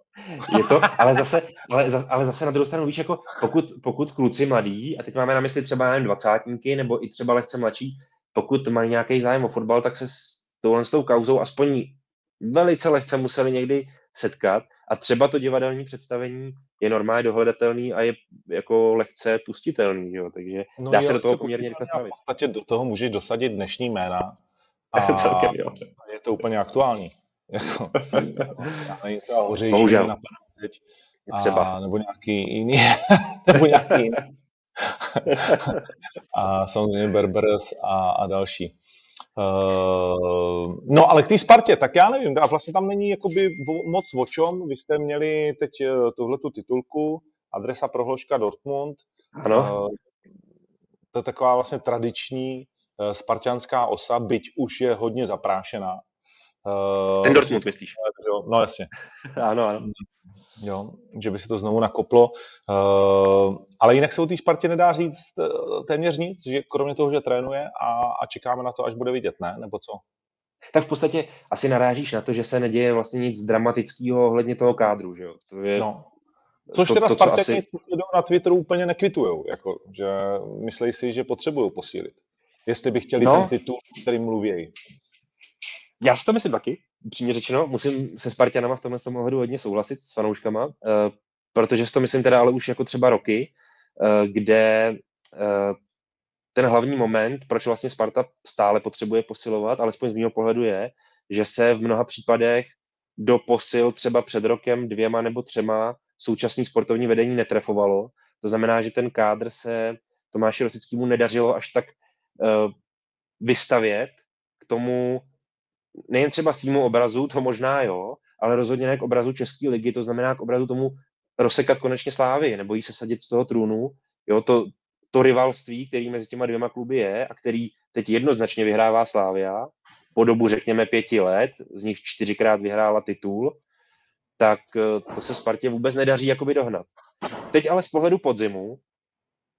Je to, ale zase, ale, ale zase na druhou stranu, víš, jako pokud, pokud kluci mladí, a teď máme na mysli třeba, nevím, dvacátníky, nebo i třeba lehce mladší, pokud mají nějaký zájem o fotbal, tak se s touhle s tou kauzou aspoň velice lehce museli někdy setkat a třeba to divadelní představení je normálně dohledatelný a je jako lehce pustitelný, jo? takže no dá jo, se do toho poměrně rychle V podstatě do toho můžeš dosadit dnešní jména a Celkem, jo. je to úplně aktuální. Jako, hořejší, Bohužel. Teď, třeba. A, nebo nějaký jiný, nebo nějaký jiný. A samozřejmě Berberes a, a další. Uh, no ale k té Spartě, tak já nevím, a vlastně tam není jakoby moc o čom. Vy jste měli teď eh, tuhle tu titulku, adresa prohložka Dortmund. Ano. Uh, to je taková vlastně tradiční uh, spartianská osa, byť už je hodně zaprášená. Uh, Ten Dortmund myslíš? No jasně. ano, ano jo, že by se to znovu nakoplo. Uh, ale jinak se o té Spartě nedá říct eh, téměř nic, že kromě toho, že trénuje a, a čekáme na to, až bude vidět, ne? Nebo co? Tak v podstatě asi narážíš na to, že se neděje vlastně nic dramatického ohledně toho kádru, že jo? To je, no. Což to, teda to, Spartani asi... na Twitteru úplně nekvitujou, jako, že myslí si, že potřebují posílit. Jestli by chtěli no. ten titul, který mluví. Já si to myslím taky, přímě řečeno, musím se Spartanama v tomhle ohledu hodně souhlasit s fanouškama, uh, protože si to myslím teda ale už jako třeba roky, uh, kde uh, ten hlavní moment, proč vlastně Sparta stále potřebuje posilovat, alespoň z mého pohledu je, že se v mnoha případech do posil třeba před rokem dvěma nebo třema současný sportovní vedení netrefovalo. To znamená, že ten kádr se Tomáši Rosickému nedařilo až tak uh, vystavět k tomu nejen třeba svýmu obrazu, to možná jo, ale rozhodně ne k obrazu České ligy, to znamená k obrazu tomu rozsekat konečně slávy, nebo jí se sadit z toho trůnu, jo, to, to rivalství, který mezi těma dvěma kluby je a který teď jednoznačně vyhrává Slávia po dobu, řekněme, pěti let, z nich čtyřikrát vyhrála titul, tak eh, to se Spartě vůbec nedaří jakoby dohnat. Teď ale z pohledu podzimu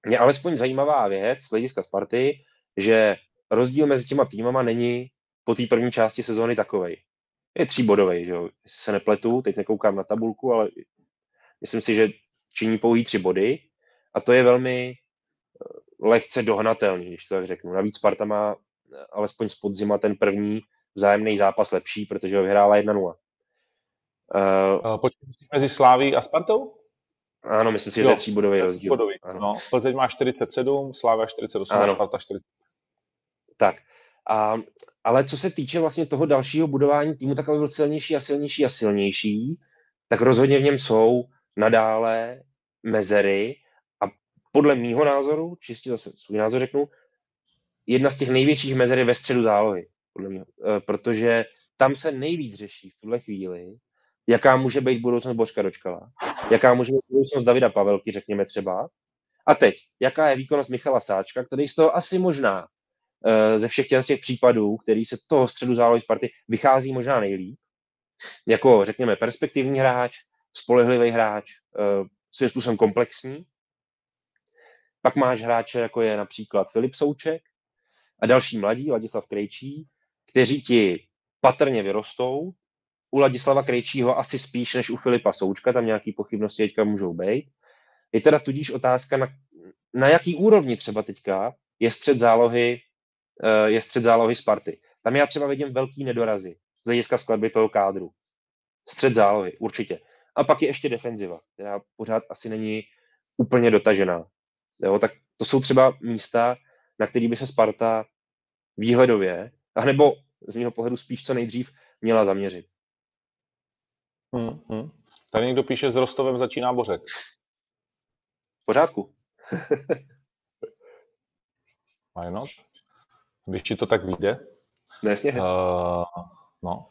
je alespoň zajímavá věc z hlediska Sparty, že rozdíl mezi těma týmama není po té první části sezóny takovej. Je tříbodový, že jo. Se nepletu, teď nekoukám na tabulku, ale myslím si, že činí pouhý tři body a to je velmi eh, lehce dohnatelný, když to tak řeknu. Navíc Sparta má eh, alespoň z podzima ten první vzájemný zápas lepší, protože ho vyhrála 1-0. Uh, Počkej, mezi Sláví a Spartou? Ano, myslím si, že to je tříbodový rozdíl. Bodový. No, Plzeň má 47, Slávia 48 ano. a Sparta 40. Tak, a, ale co se týče vlastně toho dalšího budování týmu, tak aby byl silnější a silnější a silnější, tak rozhodně v něm jsou nadále mezery. A podle mýho názoru, čistě zase svůj názor řeknu, jedna z těch největších mezer je ve středu zálohy, podle mě, e, protože tam se nejvíc řeší v tuhle chvíli, jaká může být budoucnost Božka Dočkala, jaká může být budoucnost Davida Pavelky, řekněme třeba, a teď, jaká je výkonnost Michala Sáčka, který z toho asi možná ze všech těch, těch případů, který se toho středu zálohy Sparty vychází možná nejlíp, jako řekněme perspektivní hráč, spolehlivý hráč, eh, svým způsobem komplexní. Pak máš hráče, jako je například Filip Souček a další mladí, Ladislav Krejčí, kteří ti patrně vyrostou. U Ladislava Krejčího asi spíš než u Filipa Součka, tam nějaké pochybnosti teďka můžou být. Je teda tudíž otázka, na, na jaký úrovni třeba teďka je střed zálohy Eh, je střed zálohy Sparty. Tam já třeba vidím velký nedorazy z hlediska skladby toho kádru. Střed zálohy, určitě. A pak je ještě defenziva, která pořád asi není úplně dotažená. Jo, tak to jsou třeba místa, na který by se Sparta výhledově, nebo z mého pohledu spíš co nejdřív měla zaměřit. Hmm, hmm. Tady někdo píše, s Rostovem začíná Bořek. V pořádku. Why not? Když ti to tak vyjde. No, jasně. Uh, no.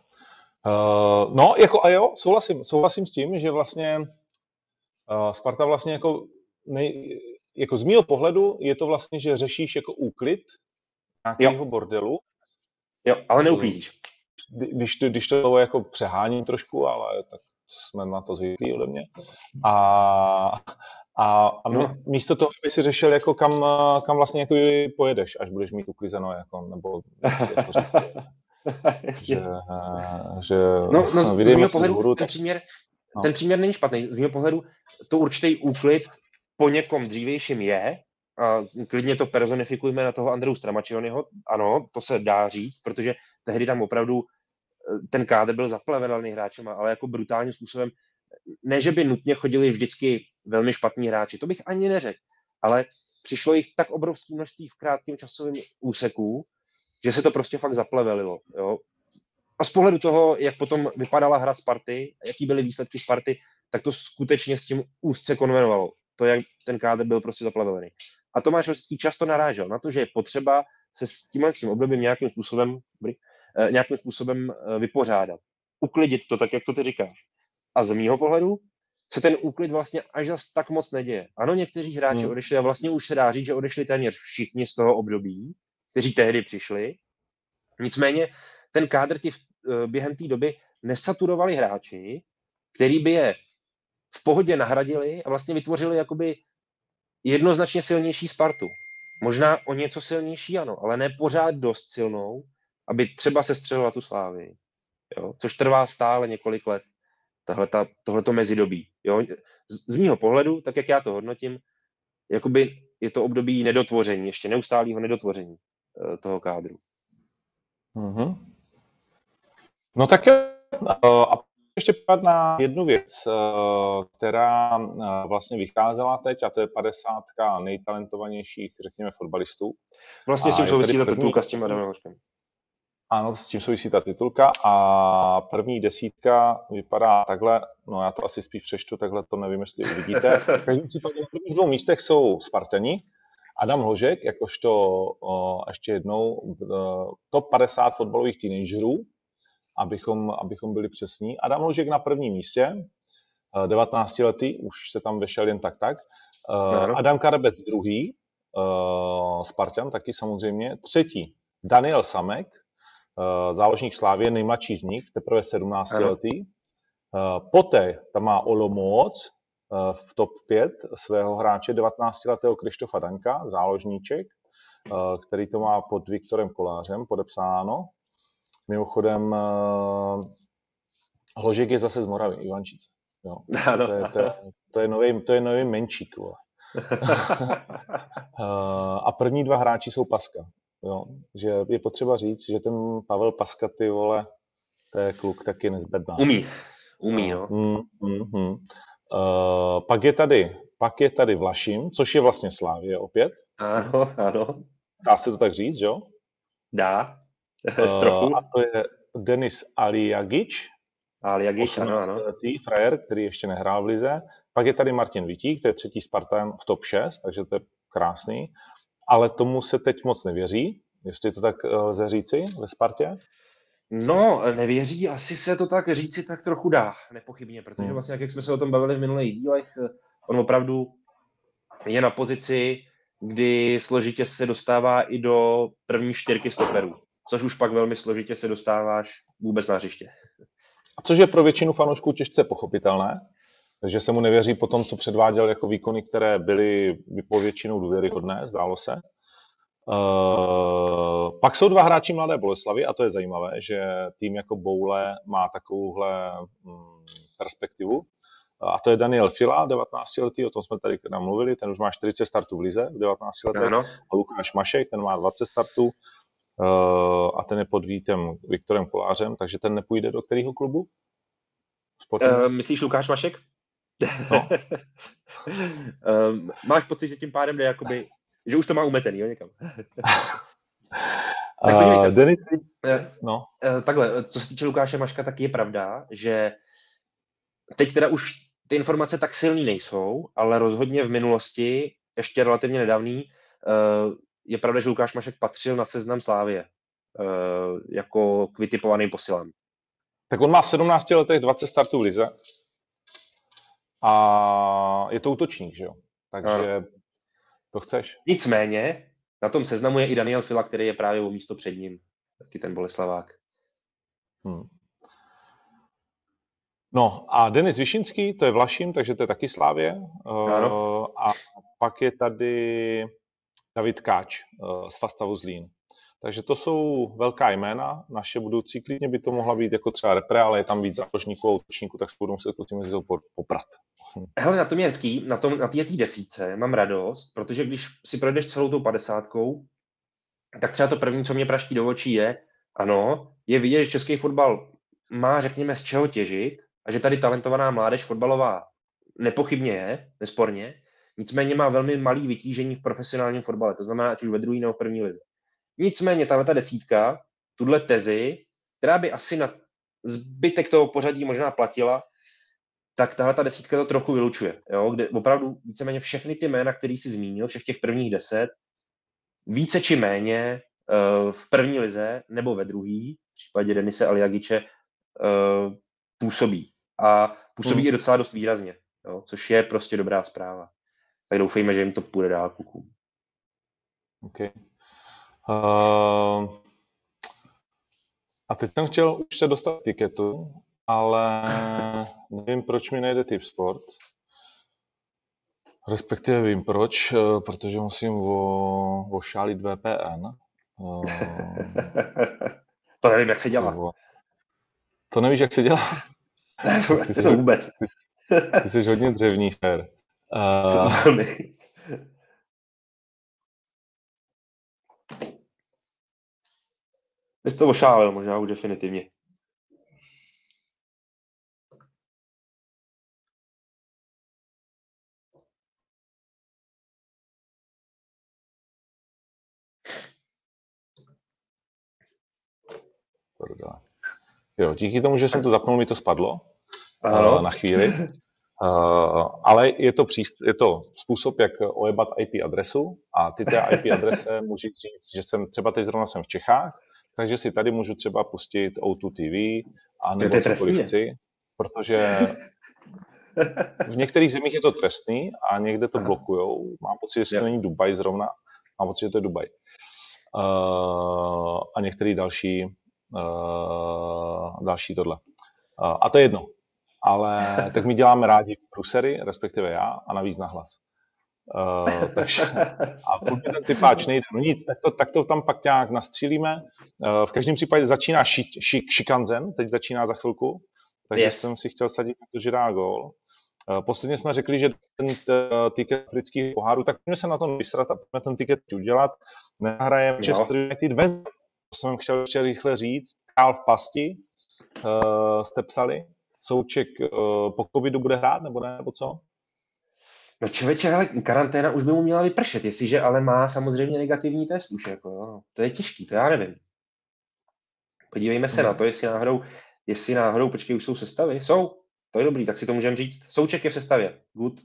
Uh, no, jako a jo, souhlasím, souhlasím s tím, že vlastně uh, Sparta vlastně jako, nej, jako z mého pohledu je to vlastně, že řešíš jako úklid nějakého bordelu. Jo, ale neuklízíš. Když to, když to jako přeháním trošku, ale tak jsme na to zvyklí ode mě. A, a, a no. místo toho, aby si řešil, jako kam, kam vlastně jako pojedeš, až budeš mít uklizeno, jako, nebo jako říct, že, že no, no z, z mého pohledu hůru, ten, příměr, no. ten příměr není špatný. Z mého pohledu to určitý úklid po někom dřívějším je, a klidně to personifikujeme na toho Andreu Stramačionyho, ano, to se dá říct, protože tehdy tam opravdu ten kádr byl zaplevený hráčem, ale jako brutálním způsobem. Ne, že by nutně chodili vždycky velmi špatní hráči, to bych ani neřekl, ale přišlo jich tak obrovské množství v krátkém časovém úseku, že se to prostě fakt zaplevelilo. Jo? A z pohledu toho, jak potom vypadala hra Sparty, jaký byly výsledky Sparty, tak to skutečně s tím úzce konvenovalo. To, jak ten kádr byl prostě zaplavený. A Tomáš Rosický často narážel na to, že je potřeba se s tímhle s tím obdobím nějakým způsobem, eh, nějakým způsobem eh, vypořádat. Uklidit to tak, jak to ty říkáš. A z mýho pohledu se ten úklid vlastně až zas tak moc neděje. Ano, někteří hráči hmm. odešli a vlastně už se dá říct, že odešli téměř všichni z toho období, kteří tehdy přišli. Nicméně ten kádr ti eh, během té doby nesaturovali hráči, který by je v pohodě nahradili a vlastně vytvořili jakoby jednoznačně silnější Spartu. Možná o něco silnější, ano, ale ne pořád dost silnou, aby třeba se střelila tu slávy. Jo? Což trvá stále několik let, tahleta, tohleto mezidobí. Jo? Z, z mýho pohledu, tak jak já to hodnotím, jakoby je to období nedotvoření, ještě neustálého nedotvoření uh, toho kádru. Mm-hmm. No tak uh, a ještě pát na jednu věc, eh, která eh, vlastně vycházela teď, a to je 50 nejtalentovanějších, řekněme, fotbalistů. Vlastně s tím souvisí ta titulka s tím Adamem Hoškem. Ano, s tím souvisí ta titulka a první desítka vypadá takhle, no já to asi spíš přečtu, takhle to nevím, jestli uvidíte. V každém případě na prvních dvou místech jsou Spartani, Adam Hložek, jakožto ještě jednou top 50 fotbalových teenagerů, abychom, abychom byli přesní. Adam Ložek na prvním místě, 19 eh, letý, už se tam vešel jen tak tak. Uh, Adam Karabec druhý, uh, Spartan taky samozřejmě. Třetí, Daniel Samek, záložník Slávě, nejmladší z nich, teprve 17 ano. letý. Uh, poté tam má Olomouc uh, v top 5 svého hráče 19-letého Krištofa Danka, záložníček, který to má pod Viktorem Kolářem podepsáno. Mimochodem, Hložek je zase z Moravy, Ivančice. Jo. To, je, to, je, to, je nový, to je nový menšík. a první dva hráči jsou Paska. Jo. Že je potřeba říct, že ten Pavel Paska, ty vole, to je kluk taky nezbedná. Umí. Umí, no. Mm, mm, mm. Uh, pak je tady pak je tady Vlašim, což je vlastně Slávě opět. Ano, ano. Dá se to tak říct, jo? Dá. Uh, a to je Denis Aliagič. Aliagič, ano, ano. frajer, který ještě nehrál v lize. Pak je tady Martin Vitík, to je třetí Spartan v top 6, takže to je krásný. Ale tomu se teď moc nevěří, jestli to tak eh, lze říci ve Spartě. No, nevěří, asi se to tak říci tak trochu dá, nepochybně, protože hmm. vlastně, jak jsme se o tom bavili v minulých dílech, on opravdu je na pozici, kdy složitě se dostává i do první čtyřky stoperů což už pak velmi složitě se dostáváš vůbec na hřiště. A což je pro většinu fanoušků těžce pochopitelné, takže se mu nevěří po tom, co předváděl jako výkony, které byly po většinou důvěryhodné, zdálo se. Uh, pak jsou dva hráči Mladé Boleslavy a to je zajímavé, že tým jako Boule má takovouhle mm, perspektivu. A to je Daniel Fila, 19 letý, o tom jsme tady mluvili, ten už má 40 startů v lize v 19 letech. A Lukáš Mašek, ten má 20 startů. Eh, a ten je pod Vítem Viktorem Kolářem, takže ten nepůjde do kterého klubu? Uh, myslíš Lukáš Mašek? No. um, máš pocit, že tím pádem jde jakoby, že už to má umetený, jo, někam. tak uh, se. Denis, no. Uh, takhle, co se týče Lukáše Maška, tak je pravda, že teď teda už ty informace tak silný nejsou, ale rozhodně v minulosti, ještě relativně nedávný, je pravda, že Lukáš Mašek patřil na seznam Slávě jako k vytipovaným posilám. Tak on má v 17 letech 20 startů v lize a je to útočník, že jo? Takže ano. to chceš. Nicméně, na tom seznamu je i Daniel Fila, který je právě o místo před ním, taky ten Boleslavák. Hmm. No a Denis Višinský, to je Vlaším, takže to je taky Slávě. Ano. Uh, a pak je tady David Káč eh, z Fastavu Zlín. Takže to jsou velká jména, naše budoucí, klidně by to mohla být jako třeba repre, ale je tam víc záložníků a útočníků, tak se budou muset kluci mezi poprat. Hele, na tom je hezký, na, tom, na té desíce mám radost, protože když si projdeš celou tou padesátkou, tak třeba to první, co mě praští do očí je, ano, je vidět, že český fotbal má, řekněme, z čeho těžit a že tady talentovaná mládež fotbalová nepochybně je, nesporně, nicméně má velmi malý vytížení v profesionálním fotbale, to znamená, ať už ve druhé nebo první lize. Nicméně tahle ta desítka, tuhle tezi, která by asi na zbytek toho pořadí možná platila, tak tahle ta desítka to trochu vylučuje. Jo? Kde opravdu víceméně všechny ty jména, který si zmínil, všech těch prvních deset, více či méně uh, v první lize nebo ve druhý, v případě Denise Aliagiče, uh, působí. A působí hmm. i docela dost výrazně, jo? což je prostě dobrá zpráva. Tak doufejme, že jim to půjde dál klukům. Okay. Uh, a teď jsem chtěl už se dostat tiketu, ale nevím, proč mi nejde Tip Sport. Respektive vím proč, eh, protože musím o, ošálit VPN. to nevím, jak se dělá. To nevíš, jak se dělá? ty jsi, vůbec. Ty, ty jsi hodně dřevní fér. Uh, Vy jste to ošálil možná už definitivně. Jo, díky tomu, že jsem to zapnul, mi to spadlo ano. na chvíli. Uh, ale je to, příst, je to způsob, jak ojebat IP adresu a ty té IP adrese můžu říct, že jsem třeba teď zrovna jsem v Čechách, takže si tady můžu třeba pustit O2 TV a nebo cokoliv chci, protože v některých zemích je to trestný a někde to blokujou. Mám pocit, že to není Dubaj zrovna. Mám pocit, že to je Dubaj. Uh, a některý další, uh, další tohle. Uh, a to je jedno. Ale tak my děláme rádi prusery, respektive já, a navíc na hlas. Uh, takže, a furt ten typáč nejde. No nic, tak to, tak to tam pak nějak nastřílíme. Uh, v každém případě začíná ši, ši, šikanzen, teď začíná za chvilku, takže yes. jsem si chtěl sadit na to, že dá gól. Uh, posledně jsme řekli, že ten tiket afrických poháru, tak pojďme se na to vysrat a pojďme ten tiket udělat. Nehraje Manchester no. United West To jsem chtěl ještě rychle říct. Král v pasti uh, jste psali. Souček uh, po covidu bude hrát, nebo ne, nebo co? No člověče, ale karanténa už by mu měla vypršet, jestliže ale má samozřejmě negativní test už, jako, jo. to je těžký, to já nevím. Podívejme se hmm. na to, jestli náhodou, jestli náhodou, počkej, už jsou sestavy, jsou, to je dobrý, tak si to můžeme říct. Souček je v sestavě, good,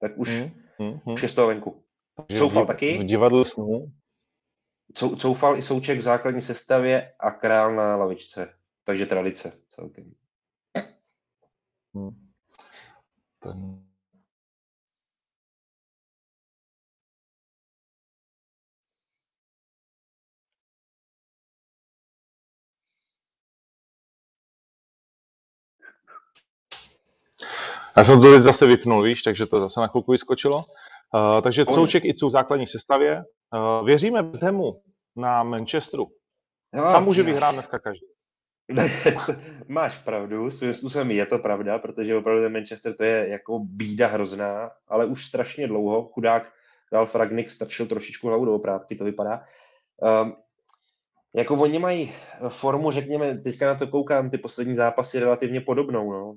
tak už, hmm. Hmm. už je z toho venku. Coufal v, taky. V divadle snů. Coufal i Souček v základní sestavě a král na lavičce, takže tradice celkem. Hmm. Ten Já jsem to teď zase vypnul, víš, takže to zase na chvilku vyskočilo. Uh, takže Couček i v základní sestavě. Uh, věříme v Hamu na Manchesteru. No, Tam může vyhrát dneska každý. Máš pravdu, svým způsobem je to pravda, protože opravdu ten Manchester to je jako bída hrozná, ale už strašně dlouho. Chudák Ralf Ragnick stačil trošičku hlavu do oprátky, to vypadá. Um, jako oni mají formu, řekněme, teďka na to koukám, ty poslední zápasy relativně podobnou. No.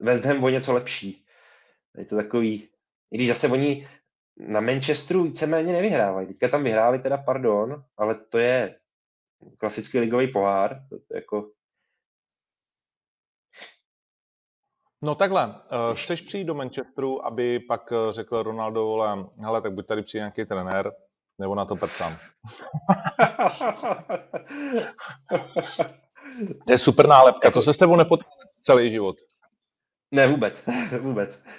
West Ham o něco lepší. Je to takový, i když zase oni na Manchesteru víceméně nevyhrávají. Teďka tam vyhráli teda, pardon, ale to je klasický ligový pohár. To je jako... No takhle, uh, chceš přijít do Manchesteru, aby pak uh, řekl Ronaldo, vole, hele, tak buď tady přijde nějaký trenér, nebo na to prcám. to je super nálepka, to se s tebou nepotká celý život. Ne, vůbec. vůbec.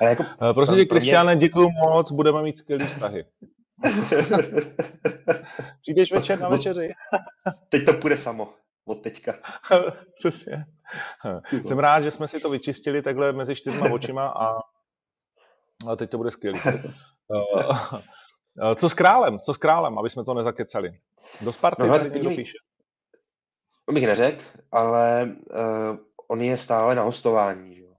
Ale jako, eh, Prosím tě, Kristiane, mě... děkuji moc, budeme mít skvělý vztahy. Přijdeš večer na večeři? Teď to půjde samo, od teďka. Přesně. Jsem rád, že jsme si to vyčistili takhle mezi čtyřma očima a, a teď to bude skvělý. Eh, eh, co s králem? Co s králem, aby jsme to nezakecali? Do Sparty no, tady někdo píše bych neřekl, ale uh, on je stále na hostování. Že? Uh,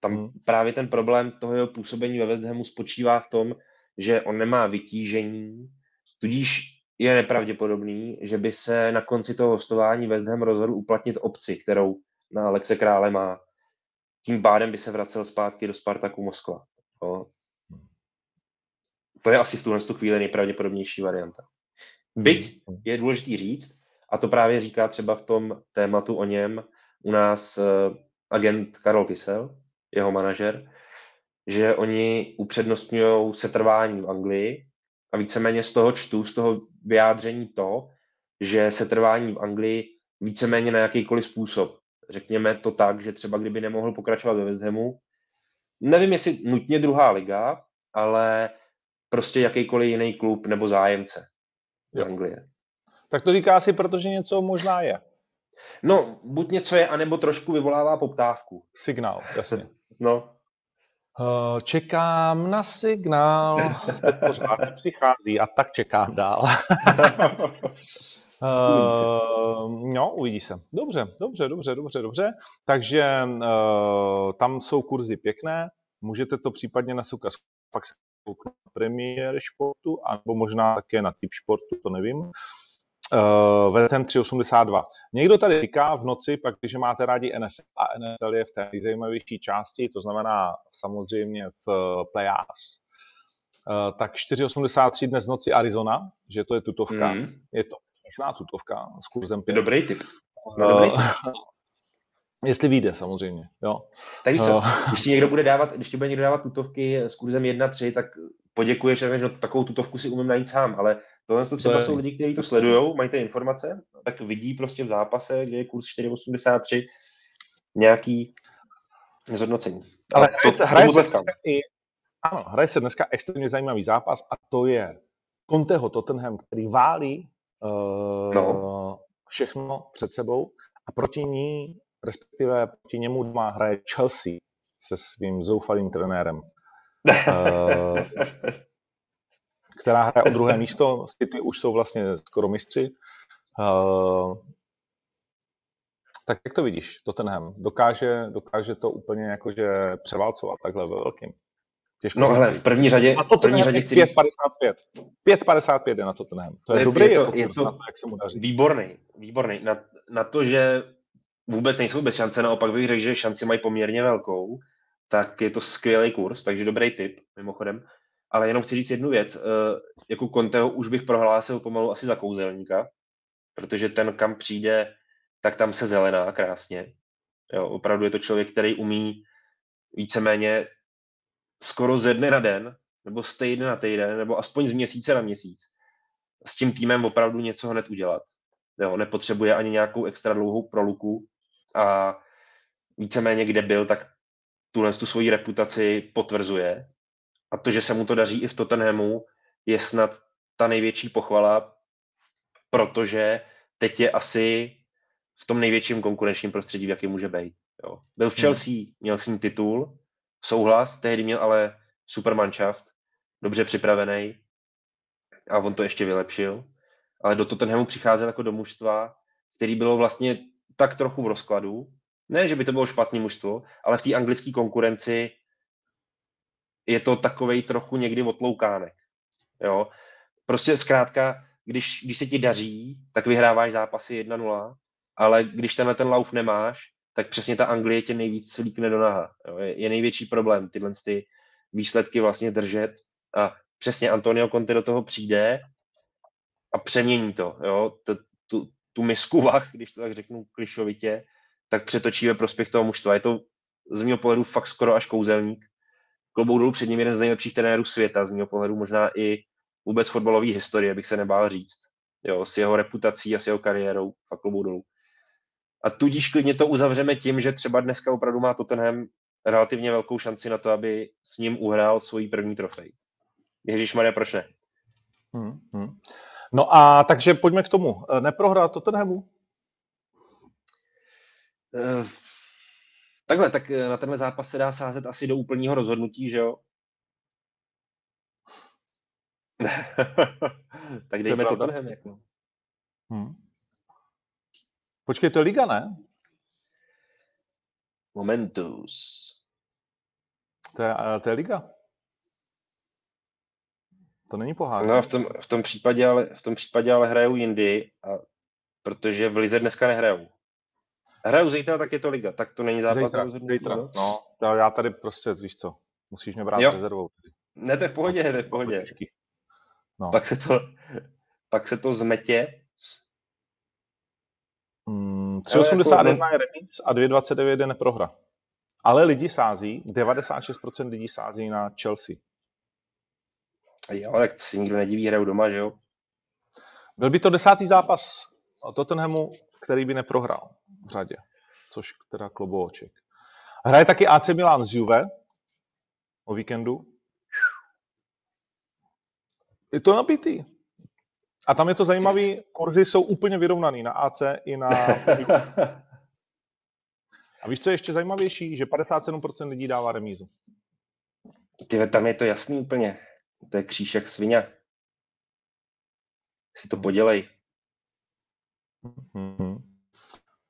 tam hmm. právě ten problém toho jeho působení ve West Hamu spočívá v tom, že on nemá vytížení, tudíž je nepravděpodobný, že by se na konci toho hostování West Ham rozhodl uplatnit opci, kterou na Alexe Krále má. Tím pádem by se vracel zpátky do Spartaku Moskva. Jo. To je asi v tuhle chvíli nejpravděpodobnější varianta. Byť je důležitý říct, a to právě říká třeba v tom tématu o něm u nás uh, agent Karol Kysel, jeho manažer, že oni upřednostňují setrvání v Anglii a víceméně z toho čtu, z toho vyjádření to, že setrvání v Anglii víceméně na jakýkoliv způsob. Řekněme to tak, že třeba kdyby nemohl pokračovat ve West Hamu, nevím jestli nutně druhá liga, ale prostě jakýkoliv jiný klub nebo zájemce v Anglie. Tak to říká si, protože něco možná je. No, buď něco je, anebo trošku vyvolává poptávku. Signál, jasně. no. Uh, čekám na signál, to pořád přichází a tak čekám dál. Uh, no, uvidí se. Dobře, dobře, dobře, dobře, dobře. Takže uh, tam jsou kurzy pěkné, můžete to případně nasukat pak se na premiér športu, anebo možná také na typ športu, to nevím uh, Ham 382. Někdo tady říká v noci, pak když máte rádi NFL a NFL je v té nejzajímavější části, to znamená samozřejmě v uh, playoffs, uh, tak 483 dnes v noci Arizona, že to je tutovka. Mm. Je to pěkná tutovka s kurzem 5. Dobrý typ. No, dobrý. Jestli vyjde, samozřejmě. Jo. Tak co, když ti někdo bude dávat, když ti bude někdo dávat tutovky s kurzem 1-3, tak poděkuješ, že no, takovou tutovku si umím najít sám, ale Tohle to třeba to je... jsou lidi, kteří to sledují, mají ty informace, tak vidí prostě v zápase, kde je kurz 4,83 nějaký zhodnocení. Ale to, to, hraje, se dneska i, ano, hraje se dneska extrémně zajímavý zápas a to je Conteho Tottenham, který válí uh, no. všechno před sebou a proti ní, respektive proti němu doma hraje Chelsea se svým zoufalým trenérem. Uh, která hraje o druhé místo. City už jsou vlastně skoro mistři. Uh, tak jak to vidíš, Tottenham? Dokáže, dokáže to úplně jakože převálcovat takhle ve velkým? Těžko no ale v první řadě, a to první řadě chci 5,55. 5,55 je na Tottenham. To je, je dobrý, je to, jako je to na to, jak se mu daří. Výborný, výborný. Na, na to, že vůbec nejsou bez šance, naopak bych řekl, že šanci mají poměrně velkou, tak je to skvělý kurz, takže dobrý tip, mimochodem. Ale jenom chci říct jednu věc. Eh, jako Conteho už bych prohlásil pomalu asi za kouzelníka, protože ten, kam přijde, tak tam se zelená krásně. Jo, opravdu je to člověk, který umí víceméně skoro ze dne na den, nebo z týdne na týden, nebo aspoň z měsíce na měsíc, s tím týmem opravdu něco hned udělat. Jo, nepotřebuje ani nějakou extra dlouhou proluku a víceméně kde byl, tak tuhle tu svoji reputaci potvrzuje a to, že se mu to daří i v Tottenhamu, je snad ta největší pochvala, protože teď je asi v tom největším konkurenčním prostředí, v jaký může být. Jo. Byl v hmm. Chelsea, hmm. měl s ním titul, souhlas, tehdy měl ale super manšaft, dobře připravený a on to ještě vylepšil. Ale do Tottenhamu přicházel jako do mužstva, který bylo vlastně tak trochu v rozkladu. Ne, že by to bylo špatné mužstvo, ale v té anglické konkurenci je to takovej trochu někdy otloukánek. Jo? Prostě zkrátka, když, když se ti daří, tak vyhráváš zápasy 1-0, ale když tenhle ten lauf nemáš, tak přesně ta Anglie tě nejvíc líkne do naha. Jo? Je, je největší problém tyhle ty výsledky vlastně držet a přesně Antonio Conte do toho přijde a přemění to. Jo? Tu, tu, tu misku vach, když to tak řeknu klišovitě, tak přetočí ve prospěch toho mužstva. Je to z mého pohledu fakt skoro až kouzelník klobouk dolů před ním jeden z nejlepších trenérů světa, z mého pohledu možná i vůbec fotbalové historie, bych se nebál říct. Jo, s jeho reputací a s jeho kariérou, a klobouk dolů. A tudíž klidně to uzavřeme tím, že třeba dneska opravdu má Tottenham relativně velkou šanci na to, aby s ním uhrál svoji první trofej. Ježíš Maria, proč ne? Hmm, hmm. No a takže pojďme k tomu. Neprohrál Tottenhamu? Takhle, tak eh, na tenhle zápas se dá sázet asi do úplného rozhodnutí, že jo? tak dejme to Tottenham, jako. Hmm. Počkej, to je liga, ne? Momentus. To je, to je liga. To není pohádka. No v tom, v tom případě ale, v tom případě ale hrajou jindy, a, protože v Lize dneska nehrajou. Hrajou zítra, tak je to liga, tak to není zápas Zítra, zítra. No, to já tady prostě, víš co, musíš mě brát Jo. rezervou. Ne, to je v pohodě, to je v pohodě. No. Pak se to, pak se to zmetě. Mm, Ale jako- 3,81 je remíz a 2,29 je neprohra. Ale lidi sází, 96% lidí sází na Chelsea. Jo, tak to si nikdo nediví, hrajou doma, že jo? Byl by to desátý zápas Tottenhamu, který by neprohrál řadě, což teda klobouček. Hraje taky AC Milan z Juve o víkendu. Je to nabitý. A tam je to zajímavý, kurzy jsou úplně vyrovnaný na AC i na... A víš, co je ještě zajímavější? Že 57% lidí dává remízu. Ty tam je to jasný úplně. To je kříž jak svině. Si to podělej. Mhm.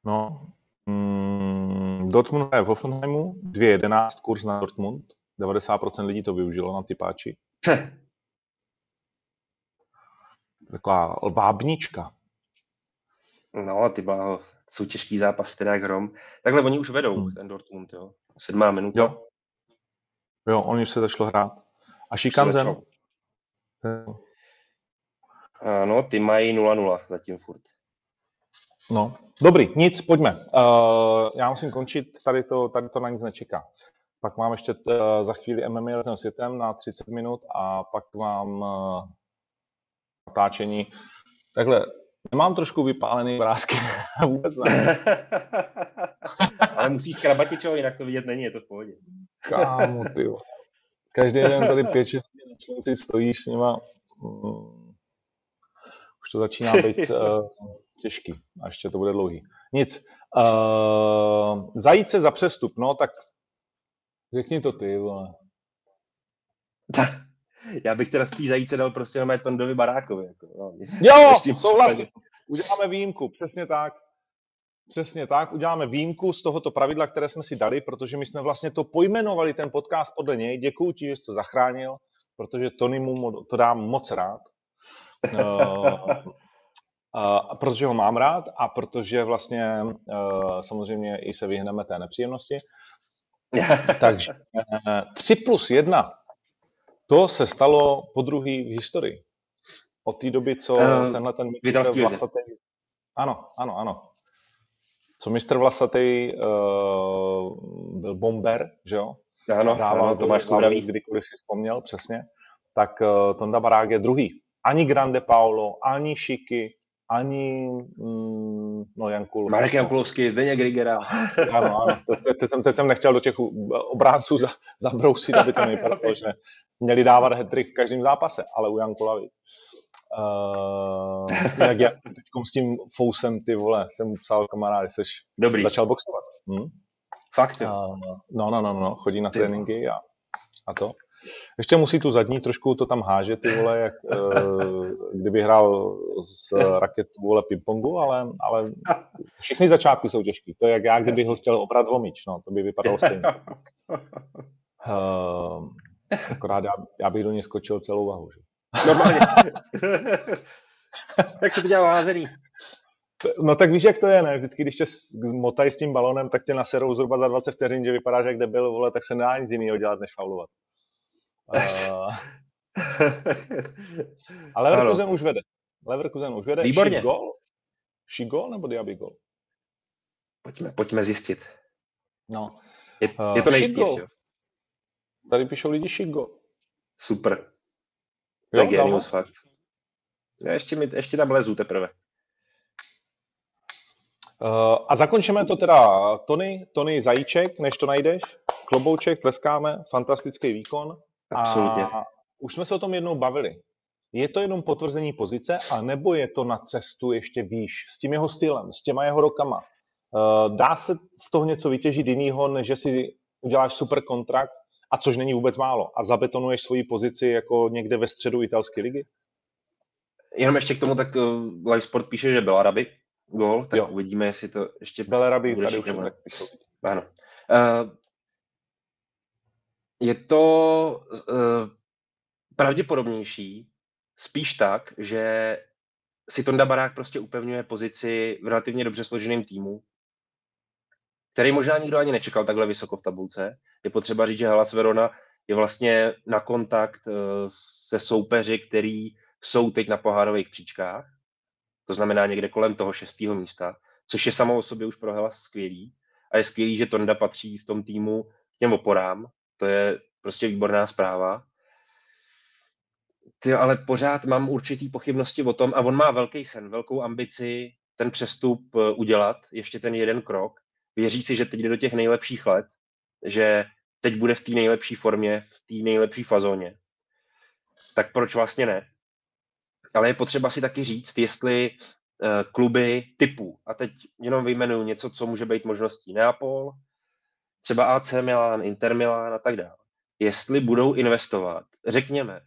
No, mm, Dortmund je v Hoffenheimu, 2,11 kurz na Dortmund. 90% lidí to využilo na typáči. Taková vábnička. No, ty bláho, jsou těžký zápas, teda jak hrom. Takhle oni už vedou, Hmm. ten Dortmund, jo. Sedmá minuta. Jo. Jo, oni už se začalo hrát. A Šikanzen? Ano, ty mají 0-0 zatím furt. No, dobrý, nic, pojďme. Uh, já musím končit, tady to, tady to na nic nečeká. Pak mám ještě uh, za chvíli MMA letem světem na 30 minut a pak mám uh, natáčení. Takhle, nemám trošku vypálený vrázky, vůbec ne. Ale musíš skrabatit, čo, jinak to vidět není, je to v pohodě. Kámo, ty. Každý den tady 5-6 na slunci stojíš s nima. Mm, už to začíná být uh, těžký a ještě to bude dlouhý. Nic. Uh, zajít se za přestup, no tak řekni to ty, vole. Já bych teda spíš zajíce dal prostě na Tondovi Barákovi. Jako, no. Jo, souhlasím. Uděláme výjimku, přesně tak. Přesně tak, uděláme výjimku z tohoto pravidla, které jsme si dali, protože my jsme vlastně to pojmenovali, ten podcast podle něj. Děkuji ti, že jsi to zachránil, protože Tony mu to dám moc rád. Uh, uh, protože ho mám rád a protože vlastně uh, samozřejmě i se vyhneme té nepříjemnosti. Takže eh, 3 plus 1, to se stalo po druhý v historii. Od té doby, co Eh, tenhle ten lize. vlasatý... Ano, ano, ano. Co mistr vlasatý uh, byl bomber, že jo? Ano, Hrával ano, to Tomáš Slavu, Skouravý. kdykoliv si vzpomněl, přesně. Tak uh, Tonda Barák je druhý. Ani Grande Paolo, ani Šiky, ani mm, no Jankul. Marek Jankulovský, Zdeněk Grigera. Ano, ano. Teď, jsem, teď jsem nechtěl do těch obránců za, zabrousit, aby to nevypadalo, že měli dávat hat v každém zápase, ale u Janku Lavy. Uh, jak já teď s tím fousem, ty vole, jsem psal kamarád, jsi Dobrý, začal boxovat. Hm? fakt. Uh, no, no, no, no, chodí na Ty tréninky a, a to. Ještě musí tu zadní trošku to tam háže, ty vole, jak uh, kdyby hrál z raketu, vole, pingpongu, ale, ale všechny začátky jsou těžké. To je jak já, kdybych ho chtěl obrat o míč, no, to by vypadalo stejně. Uh, akorát já, já bych do něj skočil celou vahu. Že? Normálně. Jak se to dělá házený? No tak víš, jak to je, ne? Vždycky, když tě s- motají s tím balonem, tak tě naserou zhruba za 20 vteřin, že vypadáš jak debil, vole, tak se nedá nic jiného dělat, než faulovat. Uh, ale Leverkusen už vede. Leverkusen už vede. Výborně. Šik gol? Šik gol nebo Diaby gol? pojďme, pojďme zjistit. No, Je, Eh, je to nejistý ještě. jo. tady píšou lidi šik gol. Super. To je Jo, dál? genius, fakt. Já ještě, mi, ještě tam lezu teprve. Uh, a zakončíme to teda Tony, Tony Zajíček, než to najdeš. Klobouček, tleskáme, fantastický výkon. Absolutně. A už jsme se o tom jednou bavili. Je to jenom potvrzení pozice, a nebo je to na cestu ještě výš s tím jeho stylem, s těma jeho rokama? Uh, dá se z toho něco vytěžit jinýho, než že si uděláš super kontrakt, a což není vůbec málo, a zabetonuješ svoji pozici jako někde ve středu italské ligy? Jenom ještě k tomu, tak uh, Live Sport píše, že byl Arabi gol, tak Jo. uvidíme, jestli to ještě Beleraby bude tady už tak. Ano. Uh, je to uh, pravděpodobnější spíš tak, že si Tonda Barák prostě upevňuje pozici v relativně dobře složeném týmu, který možná nikdo ani nečekal takhle vysoko v tabulce. Je potřeba říct, že Hellas Verona je vlastně na kontakt eh, se soupeři, který jsou teď na pohárových příčkách, to znamená někde kolem toho šestého místa, což je samo o sobě už pro Hellas skvělý. A je skvělý, že Tonda patří v tom týmu k těm oporám. To je prostě výborná zpráva. Ty, ale pořád mám určitý pochybnosti o tom, a on má velký sen, velkou ambici ten přestup eh, udělat, ještě ten jeden krok. Věří si, že teď jde do těch nejlepších let, že teď bude v té nejlepší formě, v té nejlepší fazóně. Tak proč vlastně ne? Ale je potřeba si taky říct, jestli uh, kluby typu, a teď jenom vyjmenuju něco, co může být možností Neapol, třeba AC Milan, Inter Milan a tak dále, jestli budou investovat, řekněme,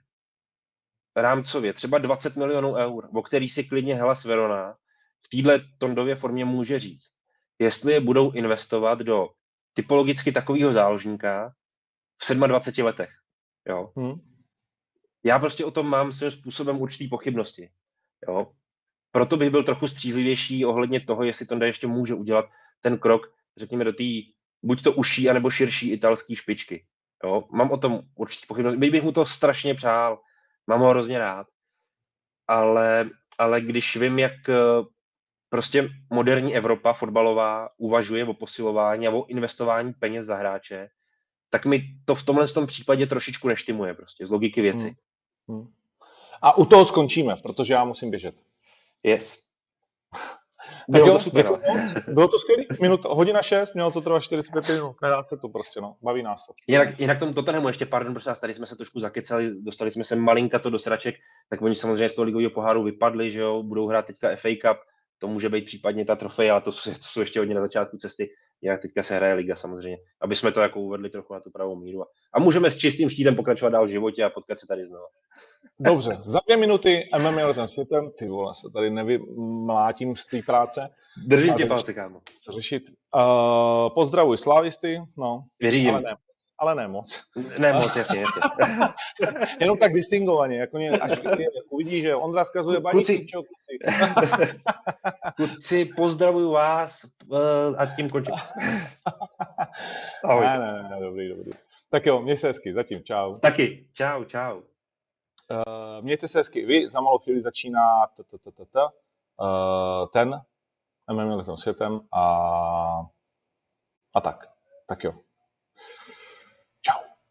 rámcově třeba 20 milionů eur, o který si klidně Hellas Verona v této tondově formě může říct, jestli je budou investovat do typologicky takového záložníka v 27 letech. Jo? Hmm. Já prostě o tom mám svým způsobem určitý pochybnosti. Jo? Proto bych byl trochu střízlivější ohledně toho, jestli Tonda ještě může udělat ten krok, řekněme, do té buď to uší, anebo širší italské špičky. Jo? Mám o tom určitý pochybnosti. Byť bych mu to strašně přál, mám ho hrozně rád, ale, ale když vím, jak eh, prostě moderní Evropa fotbalová uvažuje o posilování a o investování peněz za hráče, tak mi to v tomhle tom případě trošičku neštimuje prostě, z logiky věci. Hmm. Hmm. A u toho skončíme, protože já musím běžet. Yes. Bylo jo, to super. Bylo, bylo to skvělé. Minut, hodina 6, mělo to trvat 45 minut. Nedá se to prostě, no. Baví nás to. Jinak, jinak tomu Tottenhamu ještě, pardon, prostě tady jsme se trošku zakecali, dostali jsme se malinka to do sraček, tak oni samozřejmě z toho ligového poháru vypadli, že jo, budou hrát teďka FA Cup, to může být případně ta trofej, ale to jsou, to jsou ještě hodně na začátku cesty, jak teďka se hraje liga samozřejmě, aby jsme to jako uvedli trochu na tu pravou míru. A můžeme s čistým štítem pokračovat dál v životě a potkat se tady znovu. Dobře, za dvě minuty MMA ten světem, ty vole, se tady nevymlátím z té práce. Držím tě palce, kámo. Co řešit. Uh, pozdravuj slavisty, no. Věřím. Ale ne, ale ne moc. Ne moc, jasně, jasně. Jenom tak distingovaně, jako ně, až uvidí, že Ondra vzkazuje kluci, čo, kluci. kluci, pozdravuju vás uh, a tím končím. Ahoj. Ne, ne, ne, dobrý, dobrý. Tak jo, měj se hezky, zatím, čau. Taky, čau, čau. Uh, mějte se hezky, vy za malou chvíli začíná uh, ten MMA světem a, a tak. Tak jo.